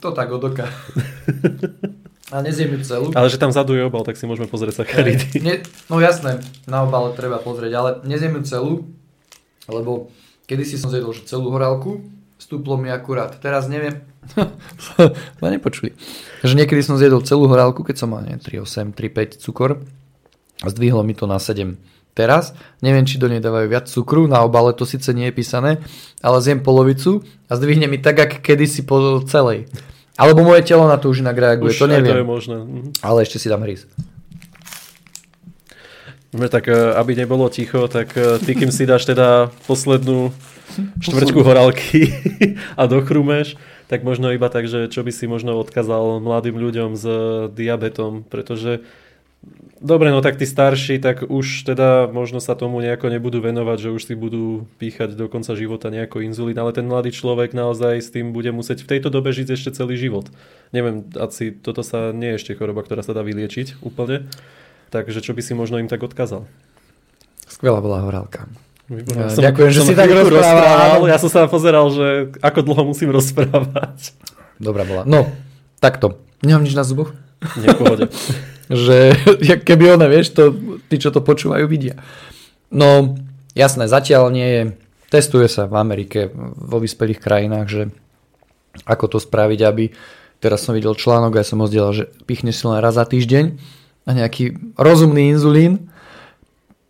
To tak od oka. A nezjem ju celú. Ale že tam vzadu je obal, tak si môžeme pozrieť sacharidy. Ne, no jasné, na obale treba pozrieť, ale nezjem ju celú, lebo kedysi som zjedol že celú horálku, stúplo mi akurát. Teraz neviem. Ma nepočuli. Takže niekedy som zjedol celú horálku, keď som mal nie, 3,8, 3,5 cukor a zdvihlo mi to na 7. Teraz neviem, či do nej dávajú viac cukru, na obale to síce nie je písané, ale zjem polovicu a zdvihne mi tak, ako kedysi po celej. Alebo moje telo na to už inak reaguje, Už to neviem. to je možné. Mhm. Ale ešte si dám hryz. No tak e, aby nebolo ticho, tak e, ty kým si dáš teda poslednú štvrťku horálky a dochrumeš, tak možno iba tak, že čo by si možno odkázal mladým ľuďom s diabetom, pretože Dobre, no tak tí starší, tak už teda možno sa tomu nejako nebudú venovať, že už si budú píchať do konca života nejako inzulín, ale ten mladý človek naozaj s tým bude musieť v tejto dobe žiť ešte celý život. Neviem, asi toto sa nie je ešte choroba, ktorá sa dá vyliečiť úplne. Takže čo by si možno im tak odkázal? Skvelá bola horálka. Ja, som, Ďakujem, že si tak rozprával. Ja som sa pozeral, že ako dlho musím rozprávať. Dobrá bola. No, takto. Nemám nič na zuboch? Nie, pohode. že keby ona, vieš, to, tí, čo to počúvajú, vidia. No, jasné, zatiaľ nie je, testuje sa v Amerike, vo vyspelých krajinách, že ako to spraviť, aby, teraz som videl článok, ja som ho zdieľal, že pichneš si len raz za týždeň a nejaký rozumný inzulín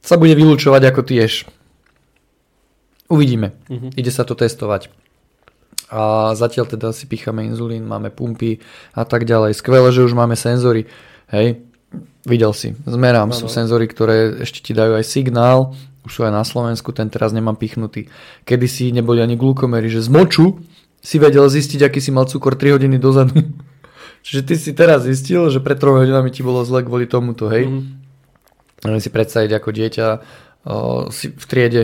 sa bude vylúčovať ako tiež. Uvidíme. Uh-huh. Ide sa to testovať. A zatiaľ teda si picháme inzulín, máme pumpy a tak ďalej. Skvelé, že už máme senzory. Hej, Videl si, zmerám, no, sú senzory, ktoré ešte ti dajú aj signál, už sú aj na Slovensku, ten teraz nemám pichnutý. Kedy si neboli ani glukomery, že z moču si vedel zistiť, aký si mal cukor 3 hodiny dozadu. Čiže ty si teraz zistil, že pred 3 hodinami ti bolo zle kvôli tomuto, hej? Mm. si predstaviť, ako dieťa o, si v triede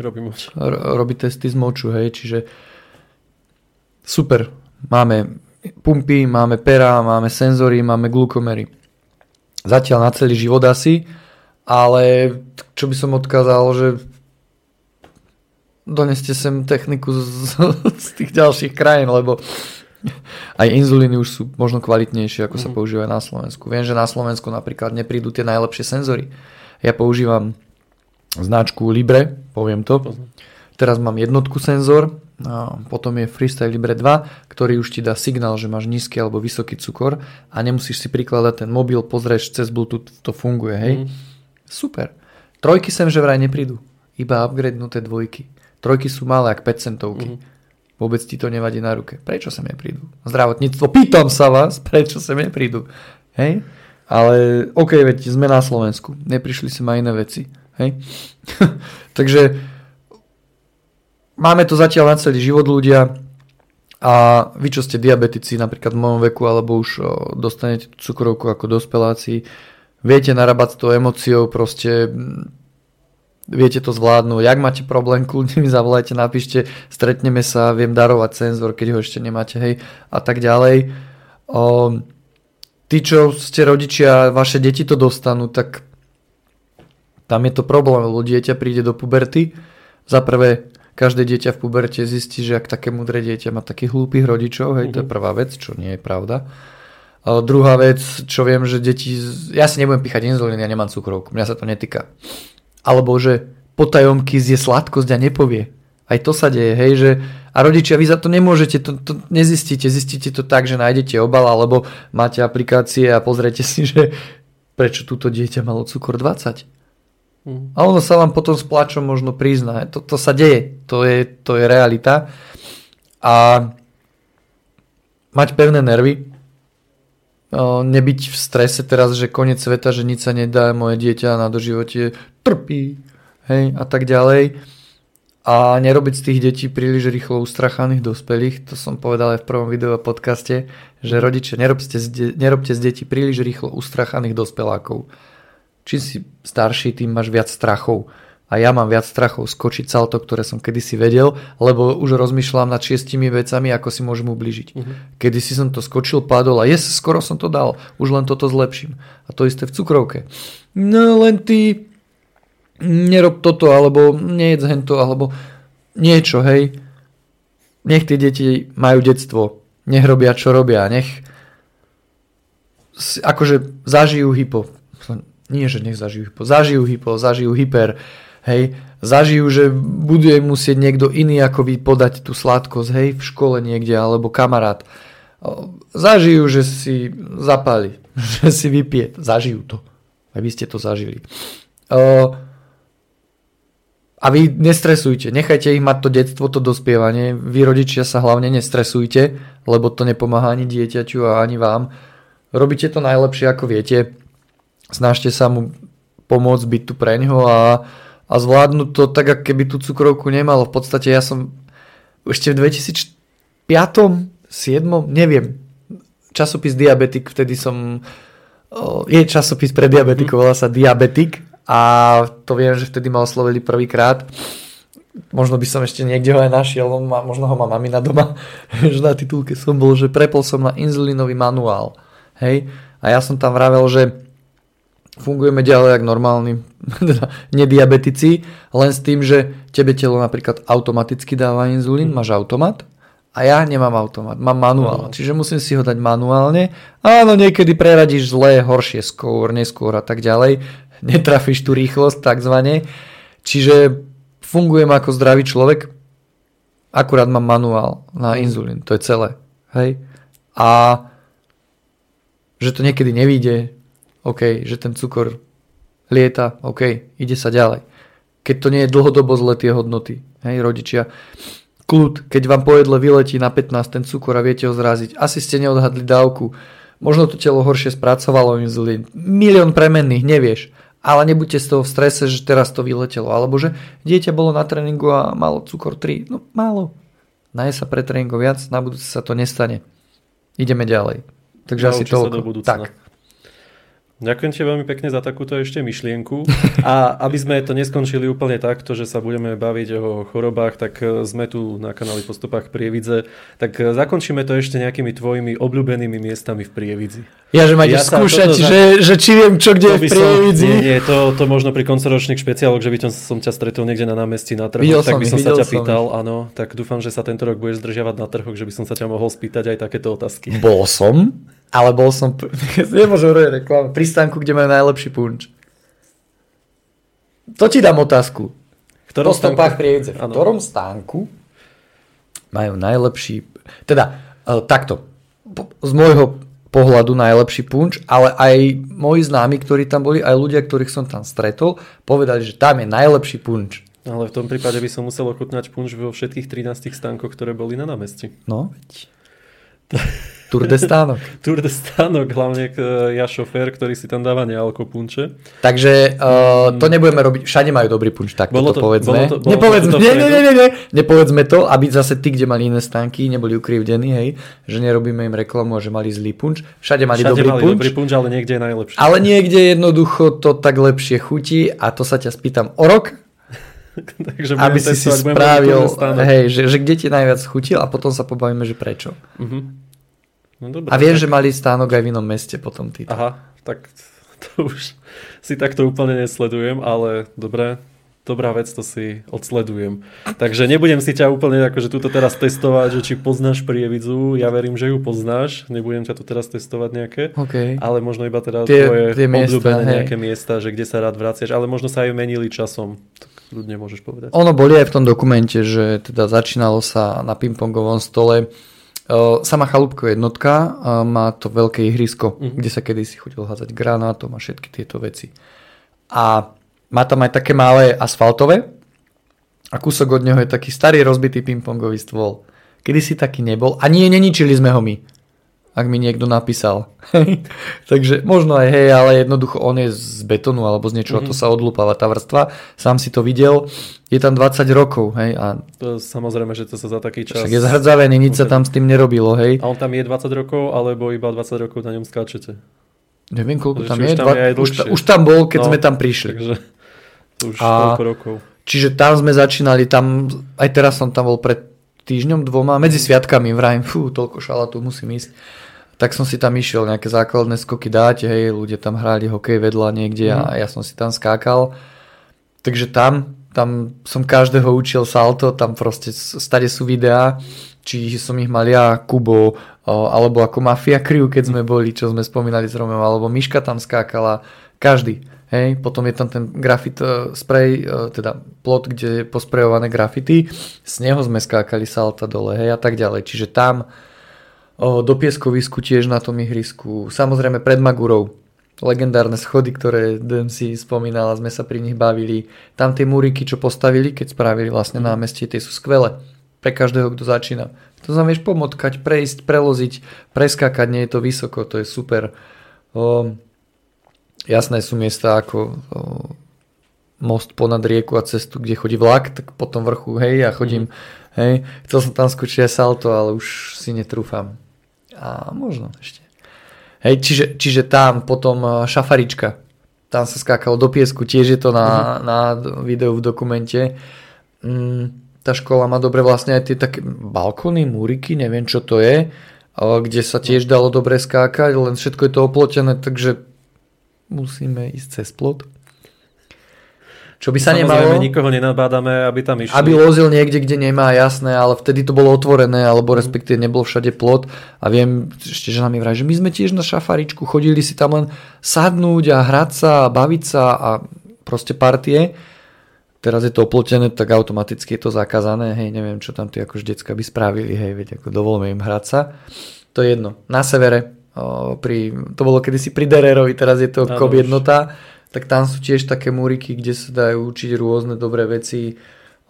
robí, moč. R- robí testy z moču, hej? Čiže super, máme pumpy, máme pera, máme senzory, máme glukomery zatiaľ na celý život asi, ale čo by som odkázal, že doneste sem techniku z, z tých ďalších krajín, lebo aj inzulíny už sú možno kvalitnejšie, ako sa mhm. používajú na Slovensku. Viem, že na Slovensku napríklad neprídu tie najlepšie senzory. Ja používam značku Libre, poviem to. Teraz mám jednotku senzor, a potom je Freestyle Libre 2, ktorý už ti dá signál, že máš nízky alebo vysoký cukor a nemusíš si prikladať ten mobil, pozrieš cez Bluetooth, to funguje, hej. Mm. Super. Trojky sem že vraj neprídu, iba upgradenuté dvojky. Trojky sú malé, ak 5 centovky. Mm. Vôbec ti to nevadí na ruke. Prečo sem neprídu? Zdravotníctvo, pýtam sa vás, prečo sem neprídu? Hej? Ale OK, veď sme na Slovensku. Neprišli sem aj iné veci. Hej? Takže máme to zatiaľ na celý život ľudia a vy, čo ste diabetici napríklad v mojom veku alebo už dostanete cukrovku ako dospeláci, viete narábať s tou emóciou, proste viete to zvládnuť. Ak máte problém, kľudne mi zavolajte, napíšte, stretneme sa, viem darovať senzor, keď ho ešte nemáte, hej, a tak ďalej. O, tí, čo ste rodičia, vaše deti to dostanú, tak tam je to problém, lebo dieťa príde do puberty, za prvé každé dieťa v puberte zistí, že ak také mudré dieťa má takých hlúpych rodičov, hej, to je mhm. prvá vec, čo nie je pravda. A druhá vec, čo viem, že deti, ja si nebudem píchať inzulín, ja nemám cukrovku, mňa sa to netýka. Alebo že potajomky zje sladkosť a nepovie. Aj to sa deje, hej, že a rodičia, vy za to nemôžete, to, to nezistíte, zistíte to tak, že nájdete obal, alebo máte aplikácie a pozriete si, že prečo túto dieťa malo cukor 20. A ono sa vám potom s plačom možno prizná. To, to sa deje, to je, to je realita. A mať pevné nervy, nebyť v strese teraz, že koniec sveta, že nič sa nedá, moje dieťa na doživote trpí, hej, a tak ďalej. A nerobiť z tých detí príliš rýchlo ustrachaných dospelých, to som povedal aj v prvom videu a podcaste, že rodičia, nerobte nerobte z detí príliš rýchlo ustrachaných dospelákov čím si starší, tým máš viac strachov. A ja mám viac strachov skočiť salto, ktoré som kedysi vedel, lebo už rozmýšľam nad šiestimi vecami, ako si môžem ubližiť. Uh-huh. Kedy si som to skočil, padol a yes, skoro som to dal, už len toto zlepším. A to isté v cukrovke. No len ty nerob toto, alebo nejedz hento, alebo niečo, hej. Nech tie deti majú detstvo, nech robia, čo robia, nech akože zažijú hypo nie, že nech zažijú hypo, zažijú hypo, zažijú hyper, hej, zažijú, že bude musieť niekto iný ako vy podať tú sladkosť, hej, v škole niekde, alebo kamarát. Zažijú, že si zapali, že si vypije, zažijú to. Aj vy ste to zažili. A vy nestresujte, nechajte ich mať to detstvo, to dospievanie. Vy rodičia sa hlavne nestresujte, lebo to nepomáha ani dieťaťu a ani vám. Robíte to najlepšie ako viete snažte sa mu pomôcť byť tu pre ňo a, a zvládnuť to tak, ako keby tú cukrovku nemal. V podstate ja som ešte v 2014 5., 7., neviem. Časopis Diabetik, vtedy som... Je časopis pre diabetikov, volá sa Diabetik a to viem, že vtedy ma oslovili prvýkrát. Možno by som ešte niekde ho aj našiel, možno ho má mamina doma, že na titulke som bol, že prepol som na inzulínový manuál. Hej? A ja som tam vravel, že fungujeme ďalej ako normálni teda nediabetici, len s tým, že tebe telo napríklad automaticky dáva inzulín, máš automat a ja nemám automat, mám manuál, čiže musím si ho dať manuálne. Áno, niekedy preradíš zlé, horšie, skôr, neskôr a tak ďalej. Netrafíš tú rýchlosť takzvané. Čiže fungujem ako zdravý človek, akurát mám manuál na inzulín, to je celé. Hej? A že to niekedy nevíde, OK, že ten cukor lieta, OK, ide sa ďalej. Keď to nie je dlhodobo zle tie hodnoty, hej, rodičia, kľud, keď vám po jedle vyletí na 15 ten cukor a viete ho zraziť, asi ste neodhadli dávku, možno to telo horšie spracovalo inzulín, milión premenných, nevieš, ale nebuďte z toho v strese, že teraz to vyletelo, alebo že dieťa bolo na tréningu a malo cukor 3, no málo, naje sa pre tréningov viac, na budúce sa to nestane. Ideme ďalej. Takže Naučí asi toľko. tak. Ďakujem ti veľmi pekne za takúto ešte myšlienku. A aby sme to neskončili úplne takto, že sa budeme baviť o chorobách, tak e, sme tu na kanáli Postupách Prievidze. Tak e, zakončíme to ešte nejakými tvojimi obľúbenými miestami v Prievidzi. Ja, že máte Ja skúšať, toto za- že, že či viem, čo kde je To v by som, prievidzi. nie, nie, to, to možno pri koncoročných špeciáloch, že by som, som ťa stretol niekde na námestí na Videl tak som by som sa ťa som pýtal, áno, tak dúfam, že sa tento rok budeš zdržiavať na trhoch, že by som sa ťa mohol spýtať aj takéto otázky. Bol som, ale bol som, pr- nemôžem robiť reklamu, pri stánku, kde majú najlepší punč. To ti dám otázku. V ktorom po stopách prievidze. V ktorom stánku majú najlepší, teda e, takto, po- z môjho pohľadu najlepší punč, ale aj moji známi, ktorí tam boli, aj ľudia, ktorých som tam stretol, povedali, že tam je najlepší punč. Ale v tom prípade by som musel ochutnať punč vo všetkých 13 stánkoch, ktoré boli na námestí. No, veď. Tour de stánok. Tour de stánok, hlavne e, ja šofér, ktorý si tam dáva nealko punče. Takže uh, to nebudeme robiť, všade majú dobrý punč, tak Bolo to, to- povedzme. bolo to- bolo Nepovedzme, to vpredu? nie, nie, nie, nie, nepovedzme to, aby zase tí, kde mali iné stánky, neboli ukrivdení, hej, že nerobíme im reklamu že mali zlý punč. Všade mali Všade dobrý mali punč, dobrý punč, ale niekde je najlepší. ale niekde jednoducho to tak lepšie chutí a to sa ťa spýtam o rok, Takže aby si si spravil, hej, že, že kde ti najviac chutil a potom sa pobavíme, že prečo. Mhm. No dobré, A viem, tak- že mali stánok aj v inom meste potom títo. Aha, tak to už si takto úplne nesledujem, ale dobré, dobrá vec, to si odsledujem. Takže nebudem si ťa úplne akože túto teraz testovať, že či poznáš prievidzu, ja verím, že ju poznáš, nebudem ťa tu teraz testovať nejaké, OK. ale možno iba teda Tie- tvoje tie miesta, obľúbené hej. nejaké miesta, že kde sa rád vraciaš, ale možno sa aj menili časom, ľudne môžeš povedať. Ono boli aj v tom dokumente, že teda začínalo sa na pingpongovom stole. Sama Chalúbko jednotka má to veľké ihrisko, Mhm. kde sa kedysi chodil hádzať granátom a všetky tieto veci. A má tam aj také malé asfaltové a kúsok od neho je taký starý rozbitý pingpongový stôl. Kedy si taký nebol a nie, neničili sme ho my ak mi niekto napísal. Takže možno aj hej, ale jednoducho on je z betónu alebo z niečoho, mm-hmm. to sa odlúpava tá vrstva. Sám si to videl, je tam 20 rokov, hej, a To samozrejme, že to sa za taký čas... však je zhrdzavený, nič sa tam s tým nerobilo, hej. A on tam je 20 rokov, alebo iba 20 rokov na ňom skáčete? Neviem, koľko tam je, už tam dva, je už, už tam bol, keď No, sme tam prišli. Takže už A- rokov. Čiže tam sme začínali, tam, aj teraz som tam bol pred týždňom, dvoma, medzi sviatkami, vrajím, fú, toľko šalatu, musím ísť. Tak som si tam išiel nejaké základné skoky dať, hej, ľudia tam hrali hokej vedľa niekde Mhm. a ja som si tam skákal. Takže tam, tam som každého učil salto, tam proste stade sú videá, či som ich mal ja, Kubo, alebo ako Mafia Crew, keď sme boli, čo sme spomínali s Romeo, alebo Miška tam skákala, každý. Hej, potom je tam ten grafit e, spray, e, teda plot, kde je posprejované grafity, z neho sme skákali salta dole, hej, a tak ďalej. Čiže tam do pieskovisku tiež na tom ihrisku, samozrejme pred Magurou, legendárne schody, ktoré si spomínala, sme sa pri nich bavili. Tam tie múriky, čo postavili, keď spravili vlastne námestie, tie sú skvelé. Pre každého, kto začína. To znamená, vieš pomotkať, prejsť, preloziť, preskákať, nie je to vysoko, to je super. O, jasné sú miesta ako o, most ponad rieku a cestu, kde chodí vlak, tak po tom vrchu, hej, ja chodím, mm. hej, chcel som tam skočiť aj salto, ale už si netrúfam. A možno ešte. Hej, čiže, čiže tam potom eh, šafarička, tam sa skákalo do piesku, tiež je to na, mm. na videu v dokumente. Mm, tá škola má dobre vlastne aj tie také balkóny, múriky, neviem čo to je, kde sa tiež dalo dobre skákať, len všetko je to oplotené, takže musíme ísť cez plot. Čo by sa Samozrejme, nemalo... nikoho nenabádame, aby tam išli. Aby lozil niekde, kde nemá, jasné, ale vtedy to bolo otvorené, alebo respektíve nebol všade plot. A viem, ešte žena mi vraj, že my sme tiež na šafaričku chodili si tam len sadnúť a hrať sa a baviť sa a proste partie. Teraz je to oplotené, tak automaticky je to zakázané. Hej, neviem, čo tam tí akož decka by spravili. Hej, veď ako dovolme im hrať sa. To je jedno. Na severe, o, pri, to bolo kedysi pri Dererovi, teraz je to KOB jednota tak tam sú tiež také múriky, kde sa dajú učiť rôzne dobré veci.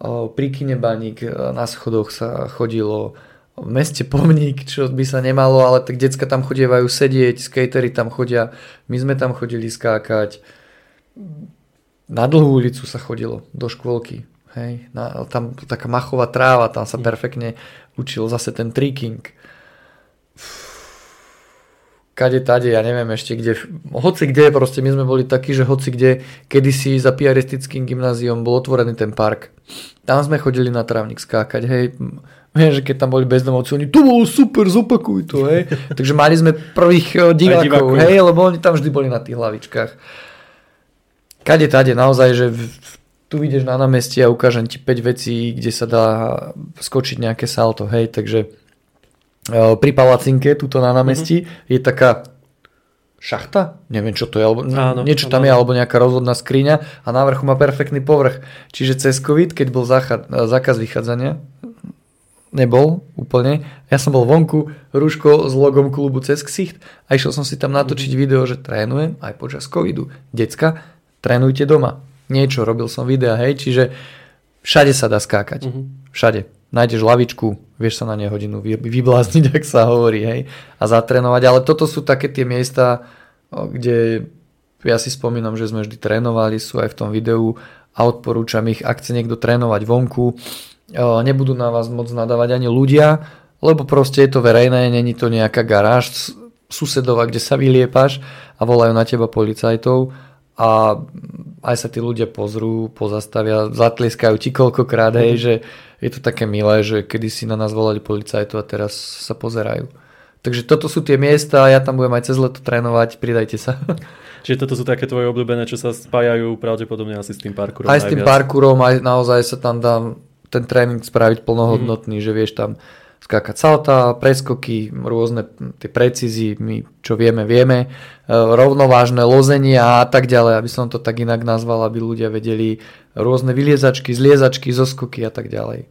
Pri kine Baník na schodoch sa chodilo v meste Pomník, čo by sa nemalo, ale tak decka tam chodievajú sedieť, skatery tam chodia, my sme tam chodili skákať. Na dlhú ulicu sa chodilo do škôlky. Hej, na, tam taká machová tráva, tam sa perfektne učil zase ten tricking kade tade, ja neviem ešte kde, hoci kde, proste my sme boli takí, že hoci kde, kedysi za piaristickým gymnáziom bol otvorený ten park. Tam sme chodili na trávnik skákať, hej, Viem, že keď tam boli bezdomovci, oni, to bolo super, zopakuj to, hej. Takže mali sme prvých eh, divákov, hej, lebo oni tam vždy boli na tých hlavičkách. Kade tade, naozaj, že v, tu ideš na námestie a ukážem ti 5 vecí, kde sa dá skočiť nejaké salto, hej, takže pri Palacinke, tuto na námestí, mm-hmm. je taká šachta, neviem čo to je, alebo Áno, niečo tam áno. je, alebo nejaká rozhodná skriňa a na vrchu má perfektný povrch. Čiže cez COVID, keď bol zákaz vychádzania, nebol úplne, ja som bol vonku, rúško s logom klubu cez ksicht a išiel som si tam natočiť mm-hmm. video, že trénujem aj počas covidu. Decka, trénujte doma. Niečo, robil som videa, hej, čiže všade sa dá skákať. Mm-hmm. Všade nájdeš lavičku, vieš sa na nej hodinu vyblázniť, ak sa hovorí, hej, a zatrénovať. Ale toto sú také tie miesta, kde ja si spomínam, že sme vždy trénovali, sú aj v tom videu a odporúčam ich, ak chce niekto trénovať vonku, nebudú na vás moc nadávať ani ľudia, lebo proste je to verejné, není to nejaká garáž susedova, kde sa vyliepaš a volajú na teba policajtov a aj sa tí ľudia pozrú, pozastavia, zatlieskajú ti koľkokrát, hej, mhm. že je to také milé, že kedy si na nás volali policajtov a teraz sa pozerajú. Takže toto sú tie miesta, ja tam budem aj cez leto trénovať, pridajte sa. Čiže toto sú také tvoje obľúbené, čo sa spájajú pravdepodobne asi s tým parkourom. Aj s tým parkourom, aj naozaj sa tam dá ten tréning spraviť plnohodnotný, mm. že vieš tam skákať salta, preskoky, rôzne tie precízy, my čo vieme, vieme, e, rovnovážne lozenia a tak ďalej, aby som to tak inak nazval, aby ľudia vedeli rôzne vyliezačky, zliezačky, zoskoky a tak ďalej.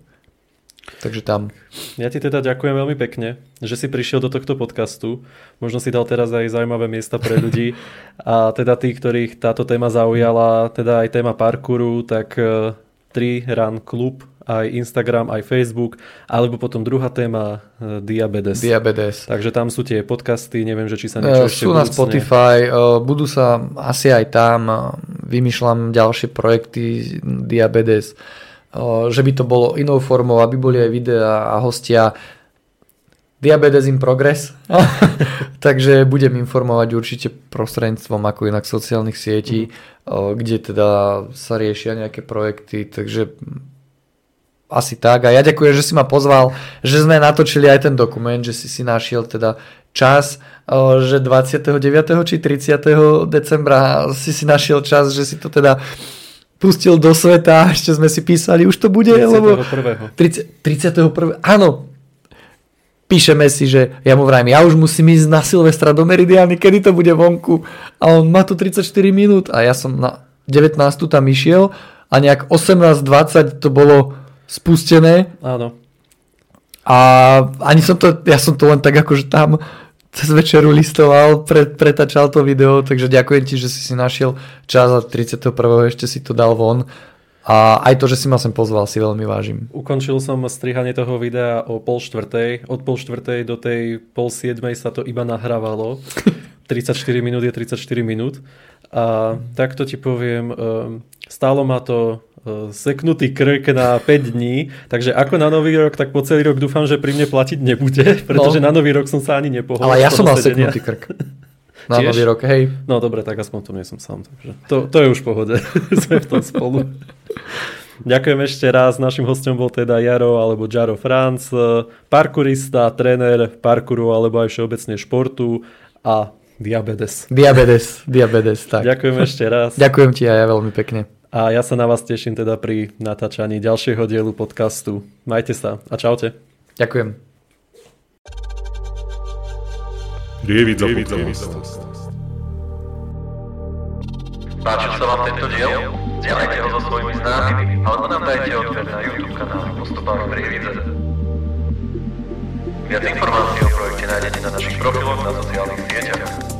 Takže tam. Ja ti teda ďakujem veľmi pekne, že si prišiel do tohto podcastu. Možno si dal teraz aj zaujímavé miesta pre ľudí. A teda tí, ktorých táto téma zaujala, teda aj téma parkouru, tak 3 e, Run Club aj Instagram, aj Facebook, alebo potom druhá téma uh, diabetes. Diabetes. Takže tam sú tie podcasty, neviem, že či sa niečo uh, ešte Sú na Spotify, uh, budú sa asi aj tam, vymýšľam ďalšie projekty diabetes, uh, že by to bolo inou formou, aby boli aj videá a hostia. Diabetes in progress. Takže budem informovať určite prostredníctvom ako inak sociálnych sietí, mm. kde teda sa riešia nejaké projekty. Takže asi tak. A ja ďakujem, že si ma pozval, že sme natočili aj ten dokument, že si si našiel teda čas, že 29. či 30. decembra si si našiel čas, že si to teda pustil do sveta, ešte sme si písali, už to bude, 31. lebo... 30, 31. Áno, píšeme si, že ja mu vrajím, ja už musím ísť na Silvestra do Meridiany, kedy to bude vonku. A on má tu 34 minút a ja som na 19. tam išiel a nejak 18.20 to bolo spustené. Áno. A ani som to, ja som to len tak akože tam cez večeru listoval, pre, pretačal to video, takže ďakujem ti, že si si našiel čas a 31. ešte si to dal von. A aj to, že si ma sem pozval, si veľmi vážim. Ukončil som strihanie toho videa o pol štvrtej. Od pol štvrtej do tej pol siedmej sa to iba nahrávalo. 34 minút je 34 minút. A takto ti poviem, ehm, stálo ma to seknutý krk na 5 dní, takže ako na nový rok, tak po celý rok dúfam, že pri mne platiť nebude, pretože no. na nový rok som sa ani nepohol. Ale ja som mal sedenia. seknutý krk. Na Tiež? nový rok, hej. No dobre, tak aspoň to nie som sám. Takže to, to je už v pohode. Sme v tom spolu. Ďakujem ešte raz. Našim hostom bol teda Jaro alebo Jaro Franc, parkurista, tréner parkuru alebo aj všeobecne športu a diabetes. Diabetes, diabetes, tak. Ďakujem ešte raz. Ďakujem ti aj ja veľmi pekne. A ja sa na vás teším teda pri natáčaní ďalšieho dielu podcastu. Majte sa a čaute. Ďakujem. Prievidza podcast. Páčil sa vám tento diel? Zdieľajte ho so svojimi známymi alebo nám dajte odber na YouTube kanáli Postupák Prievidze. Viac informácií o projekte nájdete na našich profiloch na sociálnych sieťach.